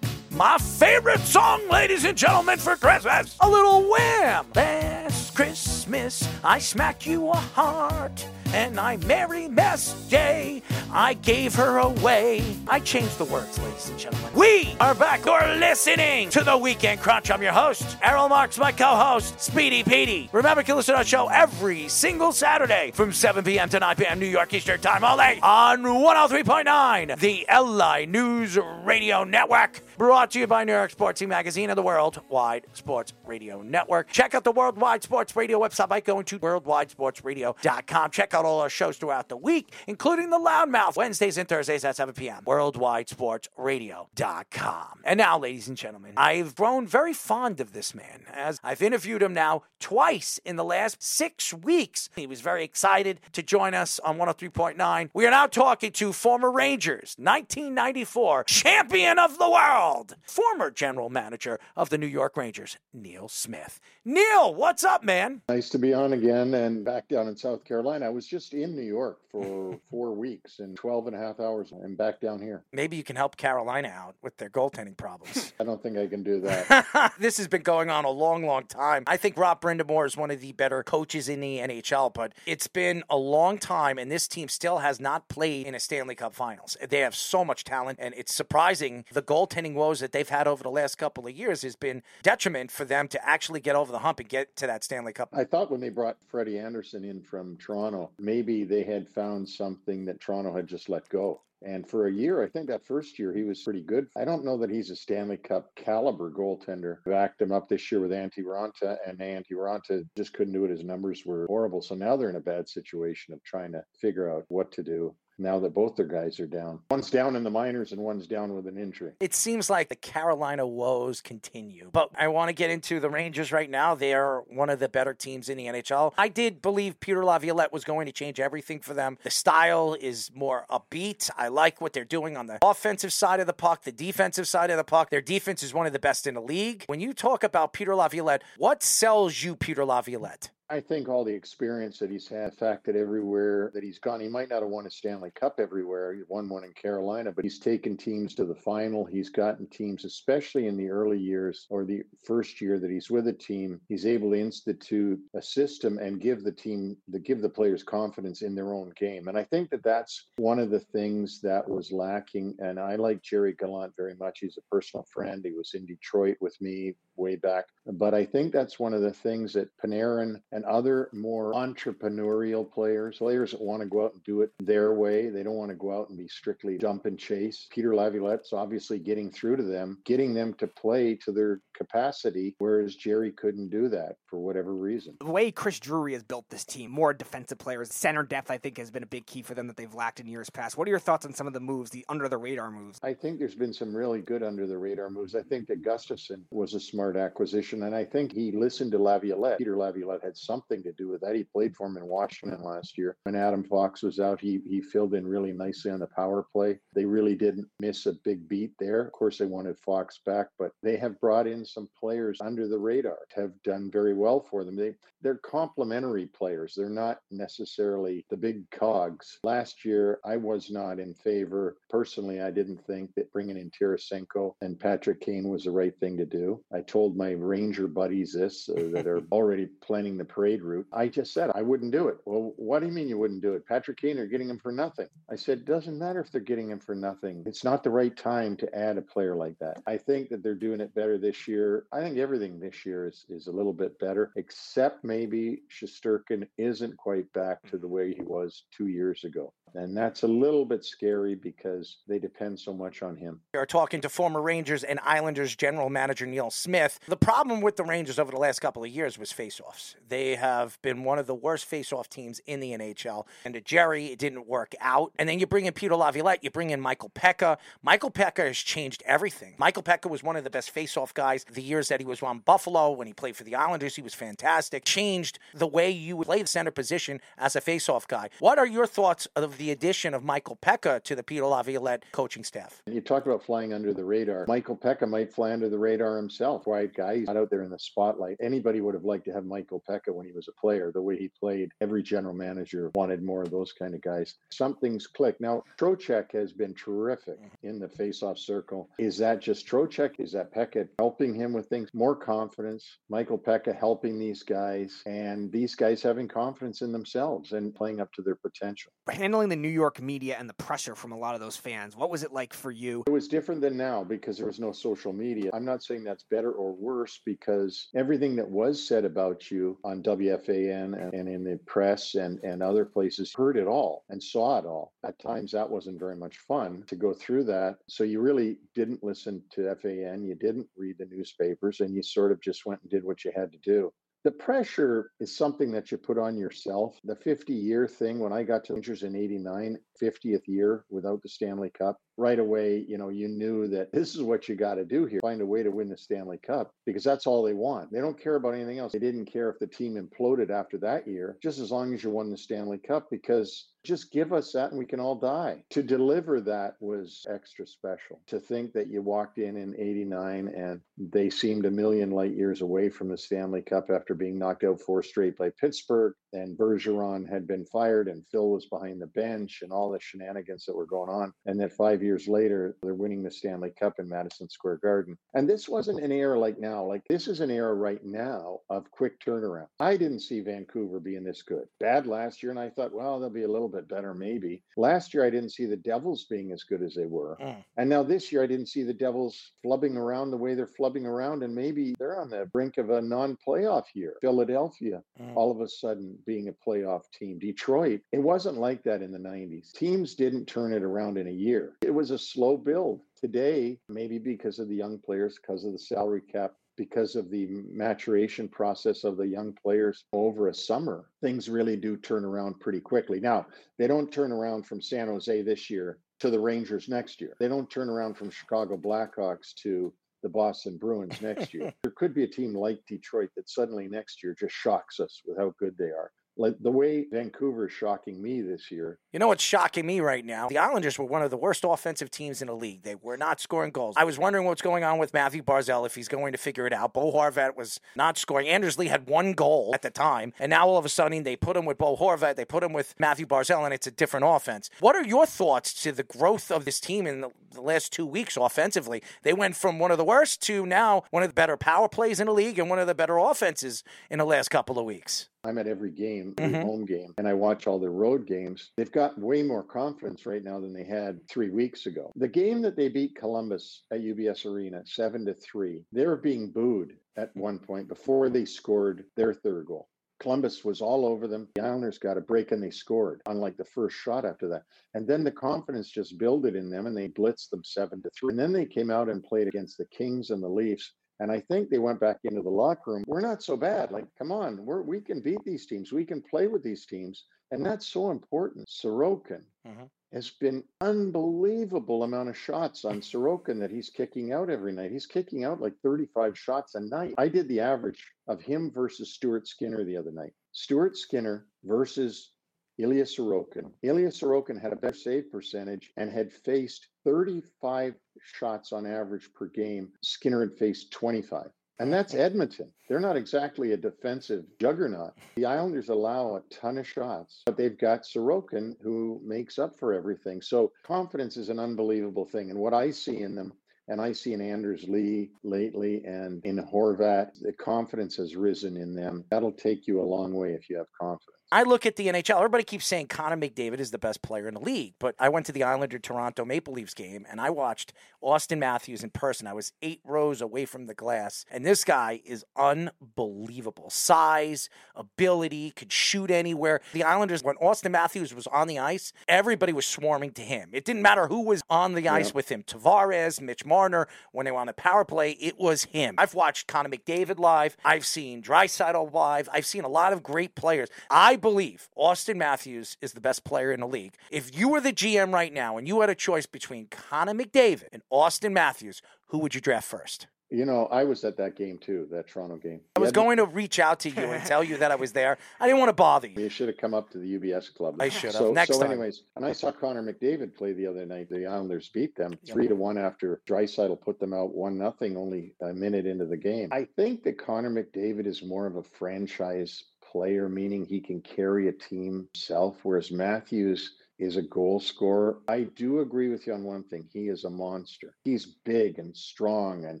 My favorite song, ladies and gentlemen, for Christmas. A little wham. Last Christmas, I smack you a heart. And I Mary Mess Day, I gave her away. I changed the words, ladies and gentlemen. We are back. You're listening to the Weekend Crunch. I'm your host, Errol Marks, my co-host, Speedy Petey. Remember, you can listen to our show every single Saturday from 7 p.m. to 9 p.m. New York Eastern Time all day on 103.9, the LI News Radio Network. Brought to you by New York Sports Team Magazine and the Worldwide Sports Radio Network. Check out the Worldwide Sports Radio website by going to worldwidesportsradio.com. Check out all our shows throughout the week, including the Loudmouth Wednesdays and Thursdays at 7 p.m. Worldwidesportsradio.com. And now, ladies and gentlemen, I've grown very fond of this man as I've interviewed him now twice in the last six weeks. He was very excited to join us on 103.9. We are now talking to former Rangers, 1994 champion of the world, former general manager of the New York Rangers, Neil Smith. Neil, what's up, man? Nice to be on again and back down in South Carolina. I was just in New York for four weeks and 12 and a half hours and back down here. Maybe you can help Carolina out with their goaltending problems. I don't think I can do that. this has been going on a long, long time. I think Rod Brind'Amour is one of the better coaches in the NHL, but it's been a long time, and this team still has not played in a Stanley Cup Finals. They have so much talent, and it's surprising the goaltending woes that they've had over the last couple of years has been detriment for them to actually get over the hump and get to that Stanley Cup. I thought when they brought Freddie Andersen in from Toronto, maybe they had found something that Toronto had just let go. And for a year, I think that first year he was pretty good. I don't know that he's a Stanley Cup caliber goaltender. Backed him up this year with Antti Raanta, and Antti Raanta just couldn't do it. His numbers were horrible. So now they're in a bad situation of trying to figure out what to do now that both their guys are down. One's down in the minors and one's down with an injury. It seems like the Carolina woes continue. But I want to get into the Rangers right now. They are one of the better teams in the NHL. I did believe Peter Laviolette was going to change everything for them. The style is more upbeat. Like what they're doing on the offensive side of the puck, the defensive side of the puck. Their defense is one of the best in the league. When you talk about Peter Laviolette, what sells you Peter Laviolette? I think all the experience that he's had, the fact that everywhere that he's gone, he might not have won a Stanley Cup everywhere. He won one in Carolina, but he's taken teams to the final. He's gotten teams, especially in the early years or the first year that he's with a team, he's able to institute a system and give the team, the give the players confidence in their own game. And I think that that's one of the things that was lacking. And I like Jerry Gallant very much. He's a personal friend. He was in Detroit with me way back. But I think that's one of the things that Panarin and other more entrepreneurial players, players that want to go out and do it their way. They don't want to go out and be strictly jump and chase. Peter Laviolette's obviously getting through to them, getting them to play to their capacity, whereas Jerry couldn't do that for whatever reason. The way Chris Drury has built this team, more defensive players, center depth, I think has been a big key for them that they've lacked in years past. What are your thoughts on some of the moves, the under the radar moves? I think there's been some really good under the radar moves. I think that Gustafsson was a smart acquisition, and I think he listened to Laviolette. Peter Laviolette had something to do with that. He played for him in Washington last year. When Adam Fox was out, he he filled in really nicely on the power play. They really didn't miss a big beat there. Of course, they wanted Fox back, but they have brought in some players under the radar have done very well for them. They they're complementary players. They're not necessarily the big cogs. Last year, I was not in favor. Personally, I didn't think that bringing in Tarasenko and Patrick Kane was the right thing to do. I told my Ranger buddies this uh, that are already planning the parade route. I just said I wouldn't do it. Well, what do you mean you wouldn't do it? Patrick Kane are getting him for nothing. I said, it doesn't matter if they're getting him for nothing. It's not the right time to add a player like that. I think that they're doing it better this year. I think everything this year is, is a little bit better, except maybe Shesterkin isn't quite back to the way he was two years ago. And that's a little bit scary because they depend so much on him. We are talking to former Rangers and Islanders general manager Neil Smith. The problem with the Rangers over the last couple of years was faceoffs. They have been one of the worst faceoff teams in the NHL. And to Gerry, it didn't work out. And then you bring in Peter Laviolette, you bring in Michael Peca. Michael Peca has changed everything. Michael Peca was one of the best faceoff guys the years that he was on Buffalo. When he played for the Islanders, he was fantastic. Changed the way you would play the center position as a faceoff guy. What are your thoughts of the addition of Michael Peca to the Peter Laviolette coaching staff? You talked about flying under the radar. Michael Peca might fly under the radar himself. White guy, he's not out there in the spotlight. Anybody would have liked to have Michael Peca when he was a player. The way he played, every general manager wanted more of those kind of guys. Something's clicked. Now, Trocheck has been terrific mm-hmm. in the faceoff circle. Is that just Trocheck? Is that Peca helping him with things? More confidence. Michael Peca helping these guys, and these guys having confidence in themselves and playing up to their potential. Handling the the New York media and the pressure from a lot of those fans? What was it like for you? It was different than now because there was no social media. I'm not saying that's better or worse because everything that was said about you on WFAN and in the press and, and other places heard it all and saw it all. At times, that wasn't very much fun to go through that. So you really didn't listen to FAN, you didn't read the newspapers, and you sort of just went and did what you had to do. The pressure is something that you put on yourself. The 50 year thing, when I got to Rangers in 89, 50th year without the Stanley Cup, right away, you know, you knew that this is what you got to do here find a way to win the Stanley Cup because that's all they want. They don't care about anything else. They didn't care if the team imploded after that year, just as long as you won the Stanley Cup because just give us that and we can all die. To deliver that was extra special. To think that you walked in in 89 and they seemed a million light years away from the Stanley Cup after being knocked out four straight by Pittsburgh and Bergeron had been fired and Phil was behind the bench and all the shenanigans that were going on. And that five years later, they're winning the Stanley Cup in Madison Square Garden. And this wasn't an era like now. Like this is an era right now of quick turnaround. I didn't see Vancouver being this good. Bad last year, and I thought, well, they'll be a little bit better maybe. Last year, I didn't see the Devils being as good as they were. Mm. And now this year, I didn't see the Devils flubbing around the way they're flubbing around. And maybe they're on the brink of a non playoff year. Philadelphia, mm. all of a sudden, being a playoff team. Detroit, it wasn't like that in the 90s. Teams didn't turn it around in a year. It was a slow build. Today, maybe because of the young players, because of the salary cap, because of the maturation process of the young players over a summer, things really do turn around pretty quickly. Now, they don't turn around from San Jose this year to the Rangers next year. They don't turn around from Chicago Blackhawks to the Boston Bruins next year. there could be a team like Detroit that suddenly next year just shocks us with how good they are like the way Vancouver is shocking me this year. You know what's shocking me right now? The Islanders were one of the worst offensive teams in the league. They were not scoring goals. I was wondering what's going on with Mathew Barzal if he's going to figure it out. Bo Horvat was not scoring. Anders Lee had one goal at the time, and now all of a sudden they put him with Bo Horvat, they put him with Mathew Barzal, and it's a different offense. What are your thoughts to the growth of this team in the, the last two weeks offensively? They went from one of the worst to now one of the better power plays in the league and one of the better offenses in the last couple of weeks. I'm at every game, every mm-hmm. home game, and I watch all their road games. They've got way more confidence right now than they had three weeks ago. The game that they beat Columbus at UBS Arena, seven to three, they were being booed at one point before they scored their third goal. Columbus was all over them. The Islanders got a break and they scored, on like the first shot after that. And then the confidence just builded in them and they blitzed them seven to three. And then they came out and played against the Kings and the Leafs and I think they went back into the locker room. We're not so bad. Like, come on, we're, we can beat these teams. We can play with these teams. And that's so important. Sorokin mm-hmm. has been unbelievable amount of shots on Sorokin that he's kicking out every night. He's kicking out like 35 shots a night. I did the average of him versus Stuart Skinner the other night. Stuart Skinner versus Ilya Sorokin. Ilya Sorokin had a better save percentage and had faced 35 shots on average per game. Skinner had faced 25. And that's Edmonton. They're not exactly a defensive juggernaut. The Islanders allow a ton of shots, but they've got Sorokin who makes up for everything. So confidence is an unbelievable thing. And what I see in them, and I see in Anders Lee lately and in Horvat, the confidence has risen in them. That'll take you a long way if you have confidence. I look at the NHL. Everybody keeps saying Connor McDavid is the best player in the league, but I went to the Islander Toronto Maple Leafs game and I watched Auston Matthews in person. I was eight rows away from the glass, and this guy is unbelievable. Size, ability, could shoot anywhere. The Islanders, when Auston Matthews was on the ice, everybody was swarming to him. It didn't matter who was on the ice with him Tavares, Mitch Marner. When they were on the power play, it was him. I've watched Connor McDavid live. I've seen Draisaitl live. I've seen a lot of great players. I I believe Auston Matthews is the best player in the league. If you were the GM right now and you had a choice between Connor McDavid and Auston Matthews, who would you draft first? You know, I was at that game too, that Toronto game. I was going to reach out to you and tell you that I was there. I didn't want to bother you. You should have come up to the UBS club. I should have. So, Next so time. anyways, and I saw Connor McDavid play the other night. The Islanders beat them three to one after Draisaitl put them out one nothing only a minute into the game. I think that Connor McDavid is more of a franchise player, meaning he can carry a team self, whereas Matthews is a goal scorer. I do agree with you on one thing. He is a monster. He's big and strong and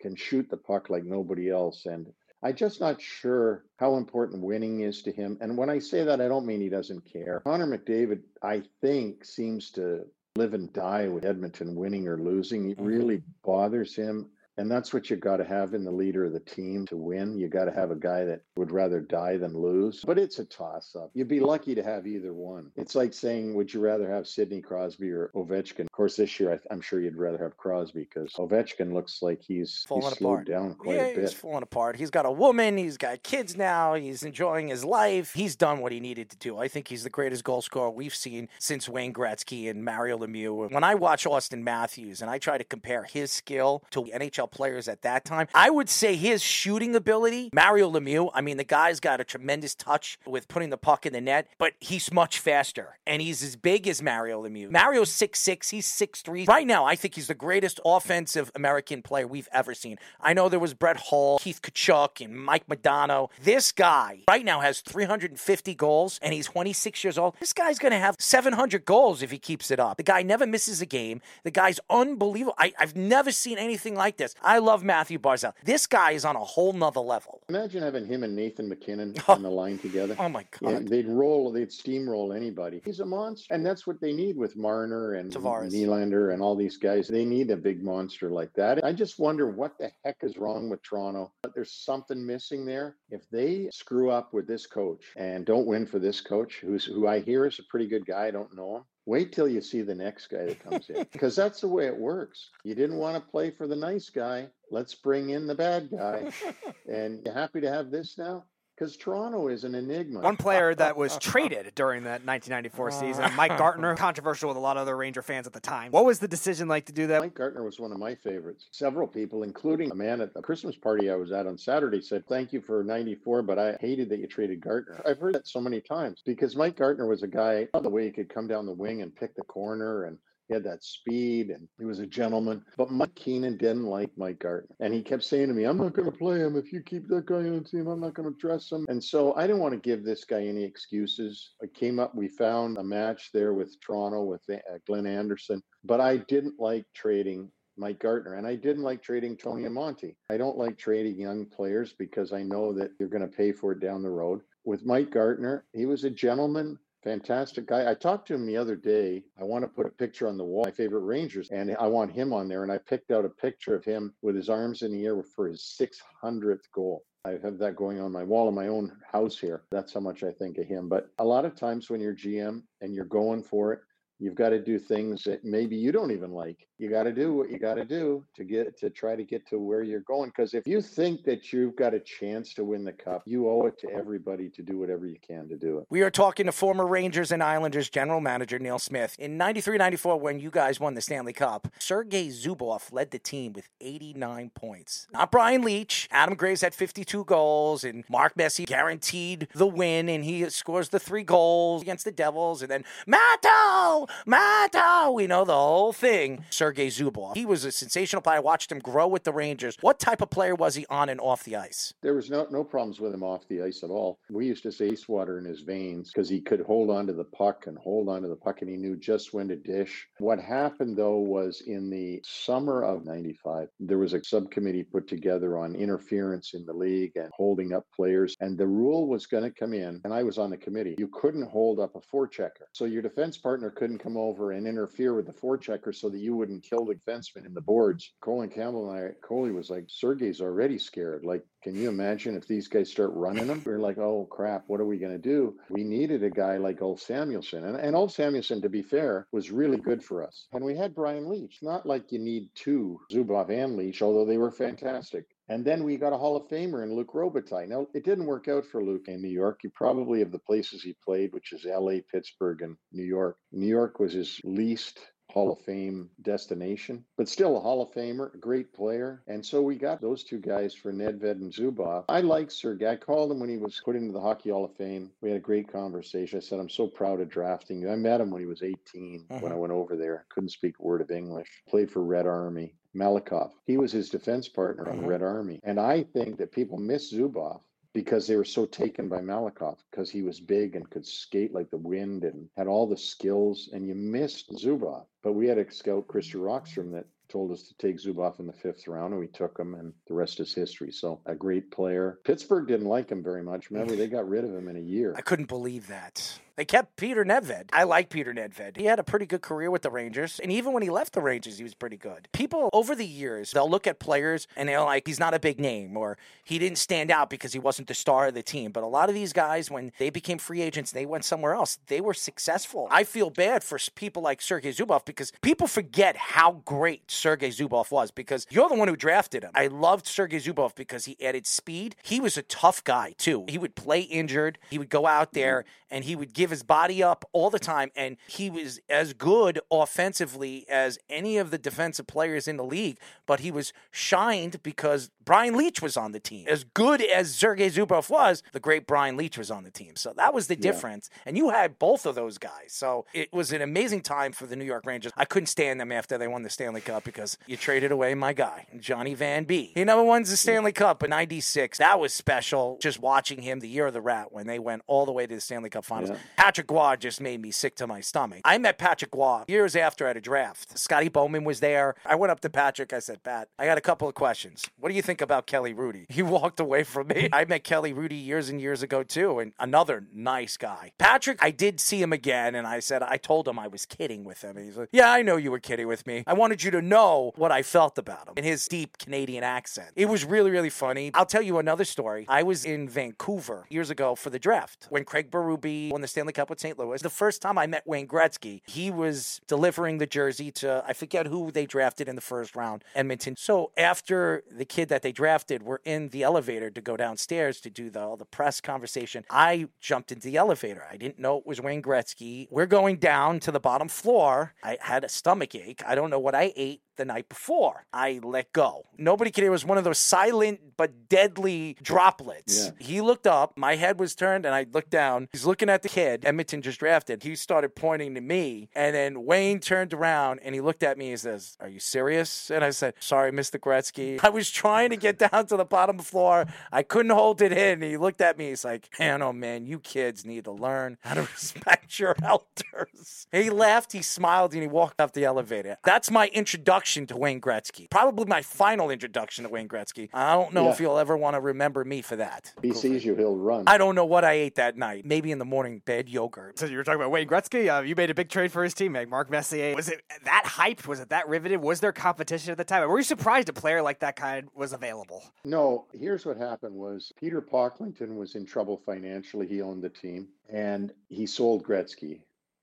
can shoot the puck like nobody else. And I'm just not sure how important winning is to him. And when I say that, I don't mean he doesn't care. Connor McDavid, I think, seems to live and die with Edmonton winning or losing. It mm-hmm. really bothers him. And that's what you got to have in the leader of the team to win. You got to have a guy that would rather die than lose. But it's a toss up. You'd be lucky to have either one. It's like saying, would you rather have Sidney Crosby or Ovechkin? Of course, this year I, am sure you'd rather have Crosby because Ovechkin looks like he's, falling he's slowed apart. down quite yeah, a bit. he's falling apart. He's got a woman. He's got kids now. He's enjoying his life. He's done what he needed to do. I think he's the greatest goal scorer we've seen since Wayne Gretzky and Mario Lemieux. When I watch Auston Matthews and I try to compare his skill to NHL players at that time, I would say his shooting ability, Mario Lemieux, I mean, the guy's got a tremendous touch with putting the puck in the net, but he's much faster and he's as big as Mario Lemieux. Mario's 6'6, he's 6'3. Right now, I think he's the greatest offensive American player we've ever seen. I know there was Brett Hull, Keith Tkachuk, and Mike Modano. This guy right now has 350 goals and he's 26 years old. This guy's going to have 700 goals if he keeps it up. The guy never misses a game. The guy's unbelievable. I, I've never seen anything like this. I love Mathew Barzal. This guy is on a whole nother level. Imagine having him and Nathan MacKinnon oh. on the line together. Oh my Yeah, God. they'd roll, they'd steamroll anybody. He's a monster. And that's what they need with Marner and Tavares. Nylander and all these guys. They need a big monster like that. I just wonder what the heck is wrong with Toronto. But there's something missing there. If they screw up with this coach and don't win for this coach, who's who I hear is a pretty good guy, I don't know him. Wait till you see the next guy that comes in because that's the way it works. You didn't want to play for the nice guy. Let's bring in the bad guy. and you happy to have this now? Because Toronto is an enigma. One player that was traded during that 1994 ah. season, Mike Gartner, controversial with a lot of other Ranger fans at the time. What was the decision like to do that? Mike Gartner was one of my favorites. Several people, including a man at the Christmas party I was at on Saturday, said, Thank you for 94, but I hated that you traded Gartner. I've heard that so many times because Mike Gartner was a guy, the way he could come down the wing and pick the corner and he had that speed and he was a gentleman. But Mike Keenan didn't like Mike Gartner. And he kept saying to me, I'm not going to play him. If you keep that guy on the team, I'm not going to dress him. And so I didn't want to give this guy any excuses. I came up, we found a match there with Toronto with uh, Glenn Anderson, but I didn't like trading Mike Gartner. And I didn't like trading Tony Amonte. I don't like trading young players because I know that you're going to pay for it down the road. With Mike Gartner, he was a gentleman. Fantastic guy. I talked to him the other day. I want to put a picture on the wall, my favorite Rangers, and I want him on there. And I picked out a picture of him with his arms in the air for his 600th goal. I have that going on my wall in my own house here. That's how much I think of him. But a lot of times when you're GM and you're going for it, you've got to do things that maybe you don't even like. You got to do what you got to do to get to try to get to where you're going. Because if you think that you've got a chance to win the cup, you owe it to everybody to do whatever you can to do it. We are talking to former Rangers and Islanders general manager Neil Smith. In 93 94, when you guys won the Stanley Cup, Sergei Zubov led the team with 89 points. Not Brian Leetch. Adam Graves had 52 goals, and Mark Messier guaranteed the win, and he scores the three goals against the Devils. And then Matteau, Matteau, we know the whole thing. Sergei Zubov. He was a sensational player. I watched him grow with the Rangers. What type of player was he on and off the ice? There was no no problems with him off the ice at all. We used to say ice water in his veins because he could hold on to the puck and hold on to the puck and he knew just when to dish. What happened though was in the summer of 95, there was a subcommittee put together on interference in the league and holding up players. And the rule was going to come in, and I was on the committee. You couldn't hold up a forechecker. So your defense partner couldn't come over and interfere with the forechecker so that you wouldn't kill the defenseman in the boards. Colin Campbell and I, Coley was like, Sergey's already scared. Like, can you imagine if these guys start running them? We're like, oh crap, what are we going to do? We needed a guy like Ulf Samuelsson. And, and Ulf Samuelsson, to be fair, was really good for us. And we had Brian Leetch. Not like you need two, Zubov and Leetch, although they were fantastic. And then we got a Hall of Famer in Luc Robitaille. Now, it didn't work out for Luc in New York. You probably have the places he played, which is LA, Pittsburgh, and New York. New York was his least Hall of Fame destination, but still a Hall of Famer, a great player. And so we got those two guys for Nedved and Zubov. I like Sergei. I called him when he was put into the Hockey Hall of Fame. We had a great conversation. I said, I'm so proud of drafting you. I met him when he was 18 when uh-huh. I went over there. Couldn't speak a word of English. Played for Red Army. Malakhov. He was his defense partner on mm-hmm. Red Army. And I think that people miss Zubov because they were so taken by Malakhov because he was big and could skate like the wind and had all the skills. And you missed Zubov. But we had a scout, Christian Rockstrom, that told us to take Zubov in the fifth round, and we took him, and the rest is history. So a great player. Pittsburgh didn't like him very much. Remember, they got rid of him in a year. I couldn't believe that. They kept Peter Nedved. I like Peter Nedved. He had a pretty good career with the Rangers. And even when he left the Rangers, he was pretty good. People over the years, they'll look at players and they're like, he's not a big name or he didn't stand out because he wasn't the star of the team. But a lot of these guys, when they became free agents, they went somewhere else. They were successful. I feel bad for people like Sergei Zubov because people forget how great Sergei Zubov was because you're the one who drafted him. I loved Sergei Zubov because he added speed. He was a tough guy, too. He would play injured, he would go out there mm-hmm. and he would give his body up all the time. And he was as good offensively as any of the defensive players in the league, but he was shined because Brian Leetch was on the team. As good as Sergei Zubov was, the great Brian Leetch was on the team. So that was the difference. And you had both of those guys. So it was an amazing time for the New York Rangers. I couldn't stand them after they won the Stanley Cup because you traded away my guy, Johnny Van B. He never won the Stanley Cup in 96. That was special just watching him the year of the rat when they went all the way to the Stanley Cup finals. Yeah. Patrick Roy just made me sick to my stomach. I met Patrick Roy years after at a draft. Scotty Bowman was there. I went up to Patrick. I said, Pat, I got a couple of questions. What do you think about Kelly Hrudey? He walked away from me. I met Kelly Hrudey years and years ago too, and another nice guy. Patrick, I did see him again, and I said, I told him I was kidding with him. And he's like, Yeah, I know you were kidding with me. I wanted you to know what I felt about him in his deep Canadian accent. It was really, really funny. I'll tell you another story. I was in Vancouver years ago for the draft when Craig Berube won the Stanley Cup with St. Louis. The first time I met Wayne Gretzky, he was delivering the jersey to, I forget who they drafted in the first round, Edmonton. So after the kid that they drafted were in the elevator to go downstairs to do the, all the press conversation, I jumped into the elevator. I didn't know it was Wayne Gretzky. We're going down to the bottom floor. I had a stomach ache. I don't know what I ate the night before. I let go. Nobody could. It was one of those silent but deadly droplets. Yeah. He looked up. My head was turned, and I looked down. He's looking at the kid Edmonton just drafted. He started pointing to me, and then Wayne turned around and he looked at me and says, "Are you serious?" And I said, "Sorry, Mr. Gretzky. I was trying to get down to the bottom floor. I couldn't hold it in." And he looked at me. He's like, "Man, oh man, you kids need to learn how to respect your elders." He laughed. He smiled, and he walked up the elevator. That's my introduction to Wayne Gretzky. Probably my final introduction to Wayne Gretzky. I don't know Yeah. if you'll ever want to remember me for that. If he sees you, he'll run. I don't know what I ate that night. Maybe in the morning, bed yogurt. So you were talking about Wayne Gretzky. Uh, you made a big trade for his teammate, Mark Messier. Was it that hyped? Was it that riveted? Was there competition at the time? Were you surprised a player like that kind was available? No, here's what happened was Peter Pocklington was in trouble financially. He owned the team and he sold Gretzky,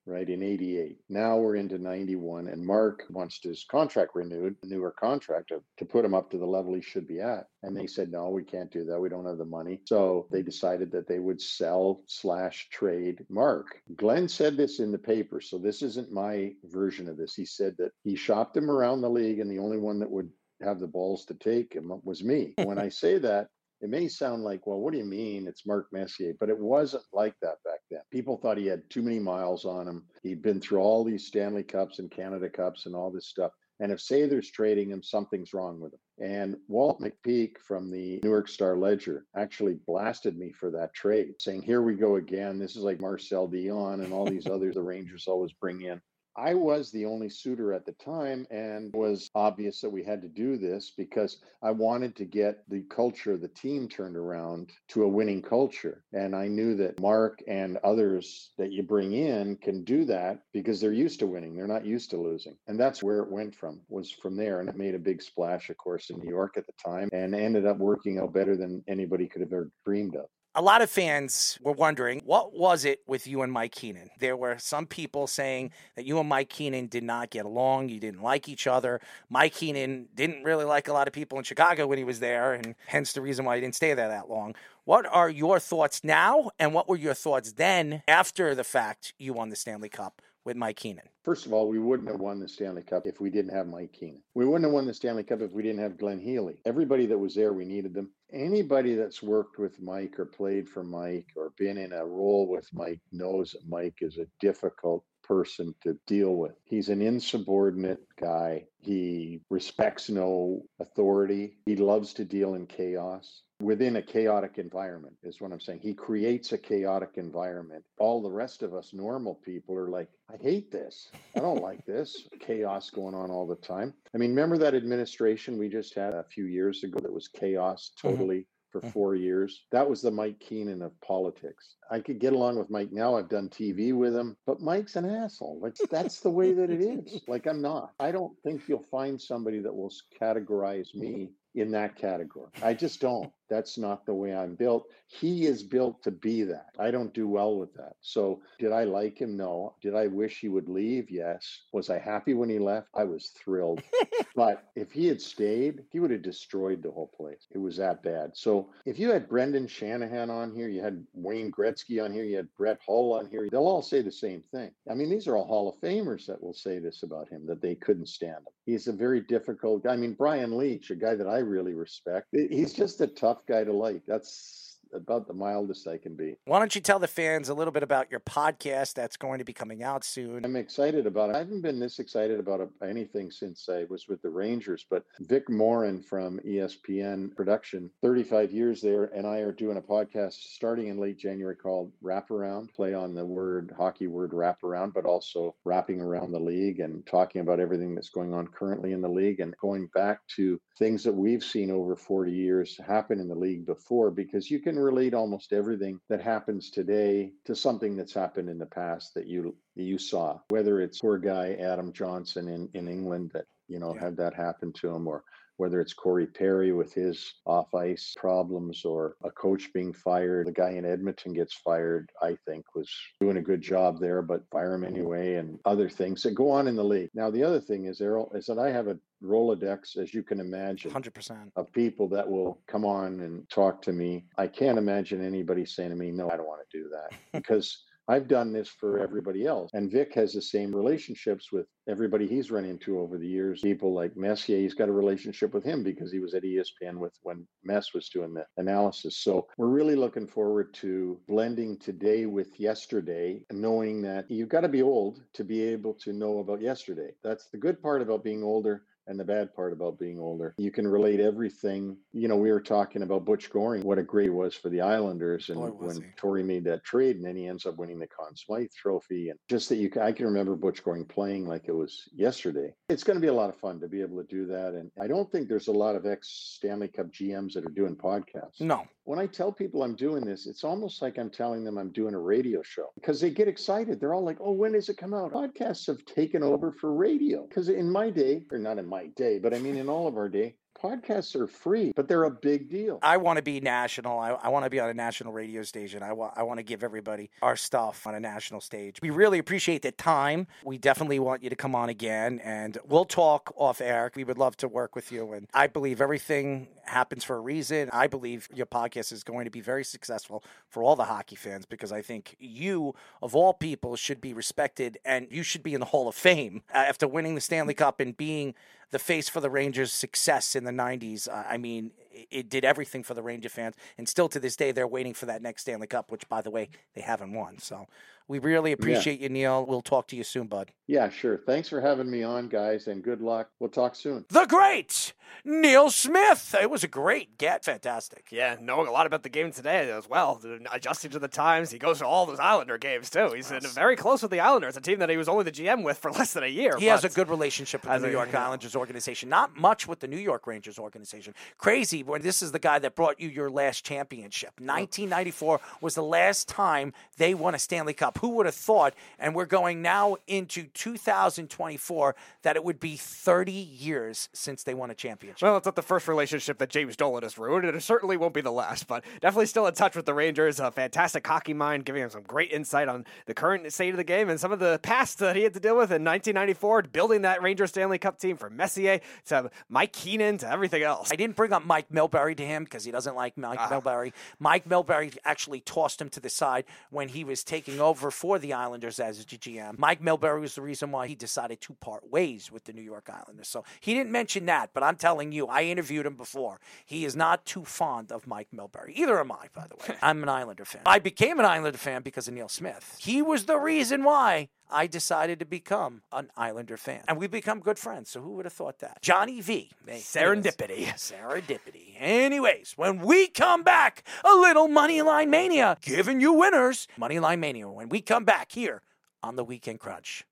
right, in 88. Now we're into 91 and Mark wants his contract renewed, a newer contract to, to put him up to the level he should be at. And they said, no, we can't do that. We don't have the money. So they decided that they would sell slash trade Mark. Glenn said this in the paper. So this isn't my version of this. He said that he shopped him around the league and the only one that would have the balls to take him was me. When I say that, it may sound like, well, what do you mean it's Mark Messier? But it wasn't like that back then. People thought he had too many miles on him. He'd been through all these Stanley Cups and Canada Cups and all this stuff. And if Sather's trading him, something's wrong with him. And Walt MacPeek from the Newark Star Ledger actually blasted me for that trade, saying, Here we go again. This is like Marcel Dionne and all these others the Rangers always bring in. I was the only suitor at the time, and was obvious that we had to do this because I wanted to get the culture of the team turned around to a winning culture. And I knew that Mark and others that you bring in can do that because they're used to winning. They're not used to losing. And that's where it went from, was from there. And it made a big splash, of course, in New York at the time and ended up working out better than anybody could have ever dreamed of. A lot of fans were wondering what was it with you and Mike Keenan. There were some people saying that you and Mike Keenan did not get along, you didn't like each other. Mike Keenan didn't really like a lot of people in Chicago when he was there, and hence the reason why he didn't stay there that long. What are your thoughts now, and what were your thoughts then after the fact you won the Stanley Cup with Mike Keenan? First of all, we wouldn't have won the Stanley Cup if we didn't have Mike Keenan. We wouldn't have won the Stanley Cup if we didn't have Glenn Healy. Everybody that was there, we needed them. Anybody that's worked with Mike or played for Mike or been in a role with Mike knows that Mike is a difficult person to deal with. He's an insubordinate guy. He respects no authority. He loves to deal in chaos. Within a chaotic environment, is what I'm saying. He creates a chaotic environment. All the rest of us normal people are like, I hate this. I don't like this chaos going on all the time. I mean, remember that administration we just had a few years ago that was chaos mm-hmm. totally for mm-hmm. four years? That was the Mike Keenan of politics. I could get along with Mike now. I've done TV with him, but Mike's an asshole. Like that's the way that it is. Like I'm not. I don't think you'll find somebody that will categorize me in that category. I just don't. That's not the way I'm built. He is built to be that. I don't do well with that. So, did I like him? No. Did I wish he would leave? Yes. Was I happy when he left? I was thrilled. but if he had stayed, he would have destroyed the whole place. It was that bad. So, if you had Brendan Shanahan on here, you had Wayne Gretzky on here, you had Brett Hull on here, they'll all say the same thing. I mean, these are all Hall of Famers that will say this about him that they couldn't stand him. He's a very difficult guy. I mean, Brian Leetch, a guy that I really respect, he's just a tough guy to like. That's about the mildest I can be. Why don't you tell the fans a little bit about your podcast that's going to be coming out soon? I'm excited about it. I haven't been this excited about anything since I was with the Rangers, but Vic Morin from ESPN Production, 35 years there, and I are doing a podcast starting in late January called Wraparound, play on the word hockey word wraparound, but also wrapping around the league and talking about everything that's going on currently in the league and going back to things that we've seen over 40 years happen in the league before because you can relate almost everything that happens today to something that's happened in the past that you that you saw whether it's poor guy adam johnson in in england that you know had that happen to him or whether it's Corey Perry with his off ice problems or a coach being fired. The guy in Edmonton gets fired, I think, was doing a good job there, but fire him anyway, and other things that go on in the league. Now, the other thing is, Errol, is that I have a Rolodex, as you can imagine, 100%. of people that will come on and talk to me. I can't imagine anybody saying to me, no, I don't want to do that because I've done this for everybody else. And Vic has the same relationships with everybody he's run into over the years. People like Messier, he's got a relationship with him because he was at ESPN with when Mess was doing the analysis. So we're really looking forward to blending today with yesterday, knowing that you've got to be old to be able to know about yesterday. That's the good part about being older and the bad part about being older. You can relate everything. You know, we were talking about Butch Goring, what a great was for the Islanders, and Boy, when he. Torrey made that trade, and then he ends up winning the Conn Smythe Trophy, and just that you, I can remember Butch Goring playing like it was yesterday. It's going to be a lot of fun to be able to do that, and I don't think there's a lot of ex Stanley Cup GMs that are doing podcasts No. When I tell people I'm doing this, it's almost like I'm telling them I'm doing a radio show because they get excited. They're all like, oh, when does it come out? Podcasts have taken over for radio. Because in my day, or not in my day, but I mean, in all of our day, podcasts are free, but they're a big deal. I want to be national. I, I want to be on a national radio station. I, wa- I want to give everybody our stuff on a national stage. We really appreciate the time. We definitely want you to come on again and we'll talk off air. We would love to work with you. And I believe everything happens for a reason. I believe your podcast is going to be very successful for all the hockey fans because I think you, of all people, should be respected and you should be in the Hall of Fame after winning the Stanley Cup and being the face for the Rangers' success in the 90s. Uh, I mean, it, it did everything for the Ranger fans. And still to this day, they're waiting for that next Stanley Cup, which, by the way, they haven't won. So we really appreciate you, Neil. We'll talk to you soon, bud. Yeah, sure. Thanks for having me on, guys, and good luck. We'll talk soon. The great Neil Smith. It was a great get. Fantastic. Yeah, knowing a lot about the game today as well, adjusting to the times. He goes to all those Islander games too. He's in very close with the Islanders, a team that he was only the GM with for less than a year. He has a good relationship with the New a- York yeah. Islanders organization. Not much with the New York Rangers organization. Crazy when this is the guy that brought you your last championship. 1994 was the last time they won a Stanley Cup. Who would have thought? And we're going now into 2024 that it would be 30 years since they won a championship. Well, it's not the first relationship that James Dolan has ruined, and it certainly won't be the last, but definitely still in touch with the Rangers. A fantastic hockey mind, giving him some great insight on the current state of the game and some of the past that he had to deal with in 1994, building that Rangers Stanley Cup team from Messier to Mike Keenan to everything else. I didn't bring up Mike Milbury to him because he doesn't like Mike ah. Milbury. Mike Milbury actually tossed him to the side when he was taking over for the Islanders as a GM. Mike Milbury was the reason why he decided to part ways with the New York Islanders. So he didn't mention that, but I'm telling you, I interviewed him before. He is not too fond of Mike Milbury. Either am I, by the way. I'm an Islander fan. I became an Islander fan because of Neil Smith. He was the reason why I decided to become an Islander fan. And we've become good friends, so who would have thought that? Johnny V. Serendipity. Serendipity. Anyways, when we come back, a little Moneyline Mania, giving you winners. Moneyline Mania, when we come back here on the Weekend Crunch.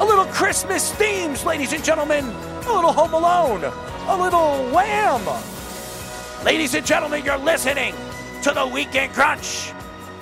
A little Christmas themes, ladies and gentlemen. A little Home Alone. A little Wham. Ladies and gentlemen, you're listening to the Weekend Crunch.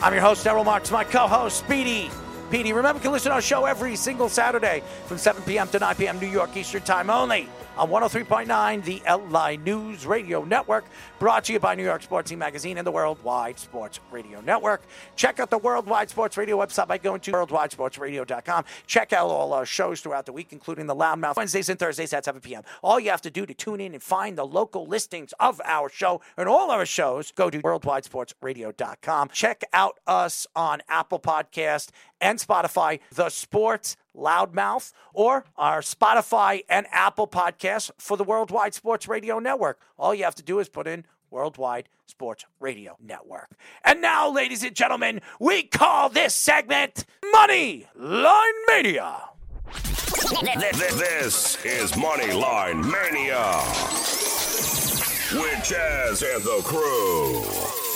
I'm your host, Errol Marks, my co host, Speedy. Petey, remember you can listen to our show every single Saturday from 7 p.m. to 9 p.m. New York Eastern Time only on 103.9, the LI News Radio Network, brought to you by New York Sports Team Magazine and the Worldwide Sports Radio Network. Check out the Worldwide Sports Radio website by going to worldwidesportsradio.com. Check out all our shows throughout the week, including the Loudmouth Wednesdays and Thursdays at 7 p.m. All you have to do to tune in and find the local listings of our show and all our shows, go to worldwidesportsradio.com. Check out us on Apple Podcast and Spotify, The Sports Loudmouth, or our Spotify and Apple podcasts for the Worldwide Sports Radio Network. All you have to do is put in Worldwide Sports Radio Network. And now, ladies and gentlemen, we call this segment Money Line Mania. This is Moneyline Mania with Jazz and the crew.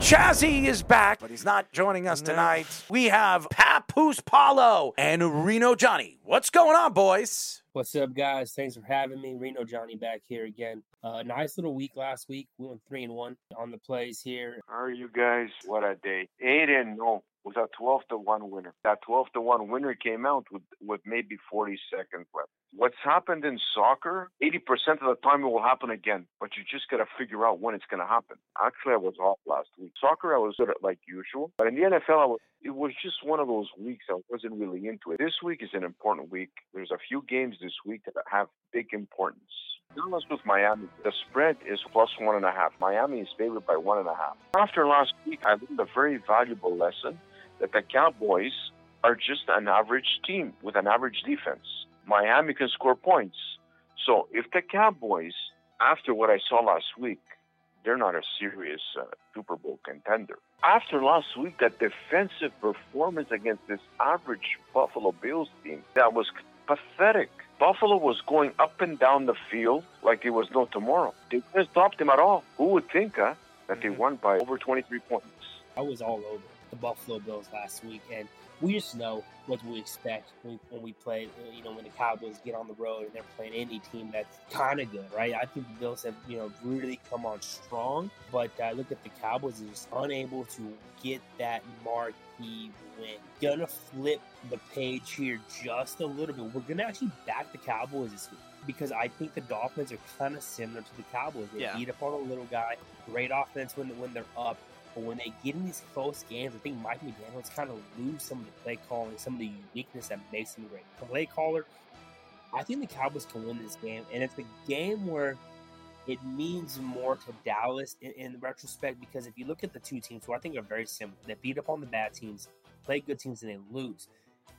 Chazzy is back, but he's not joining us tonight. We have Papoose Paulo and Reno Johnny. What's going on, boys? What's up, guys? Thanks for having me. Reno Johnny back here again. Uh, nice little week last week. We went three and one on the plays here. How are you guys? What a day. Eight and no was a 12 to 1 winner. That 12 to 1 winner came out with, with maybe 40 seconds left. What's happened in soccer, 80% of the time it will happen again, but you just got to figure out when it's going to happen. Actually, I was off last week. Soccer, I was good at like usual, but in the NFL, was, it was just one of those weeks I wasn't really into it. This week is an important week. There's a few games this week that have big importance. Dallas with Miami. The spread is plus one and a half. Miami is favored by one and a half. After last week, I learned a very valuable lesson that the Cowboys are just an average team with an average defense. Miami can score points. So if the Cowboys, after what I saw last week, they're not a serious uh, Super Bowl contender. After last week, that defensive performance against this average Buffalo Bills team, that was pathetic. Buffalo was going up and down the field like it was no tomorrow. They couldn't stop them at all. Who would think, huh, that they won by over 23 points? I was all over the Buffalo Bills last week, and we just know what we expect when, when we play. You know, when the Cowboys get on the road and they're playing any team that's kind of good, right? I think the Bills have you know really come on strong, but uh, look at the Cowboys is just unable to get that marquee win. Gonna flip the page here just a little bit. We're gonna actually back the Cowboys this week because I think the Dolphins are kind of similar to the Cowboys. They Yeah. beat up on a little guy, great offense when when they're up. But when they get in these close games, I think Mike McDaniel's kind of lose some of the play calling, some of the uniqueness that makes him great. Play caller, I think the Cowboys can win this game, and it's a game where it means more to Dallas in, in retrospect because if you look at the two teams, who I think are very similar, they beat up on the bad teams, play good teams, and they lose.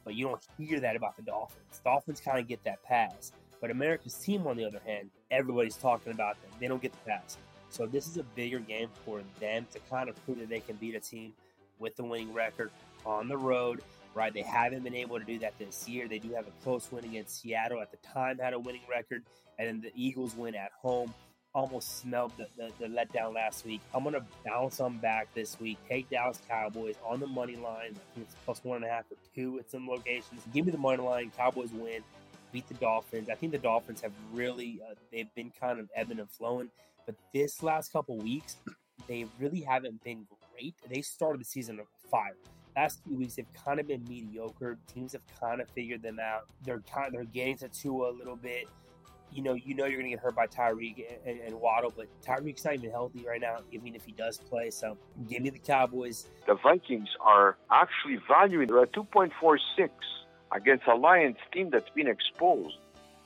But you don't hear that about the Dolphins. Dolphins kind of get that pass. But America's team, on the other hand, everybody's talking about them. They don't get the pass. So this is a bigger game for them to kind of prove that they can beat a team with the winning record on the road. Right? They haven't been able to do that this year. They do have a close win against Seattle. At the time, had a winning record, and then the Eagles win at home. Almost smelled the, the, the letdown last week. I'm gonna bounce them back this week. Take Dallas Cowboys on the money line. I think it's plus one and a half or two at some locations. Give me the money line. Cowboys win. Beat the Dolphins. I think the Dolphins have really uh, they've been kind of ebbing and flowing. But this last couple weeks, they really haven't been great. They started the season on fire. Last few weeks, they've kind of been mediocre. Teams have kind of figured them out. They're kind of, they're getting to Tua a little bit. You know, you know you're going to get hurt by Tyreek and, and, and Waddle, but Tyreek's not even healthy right now, even if he does play. So give me the Cowboys. The Vikings are actually valuing, they're at 2.46 against a Lions team that's been exposed.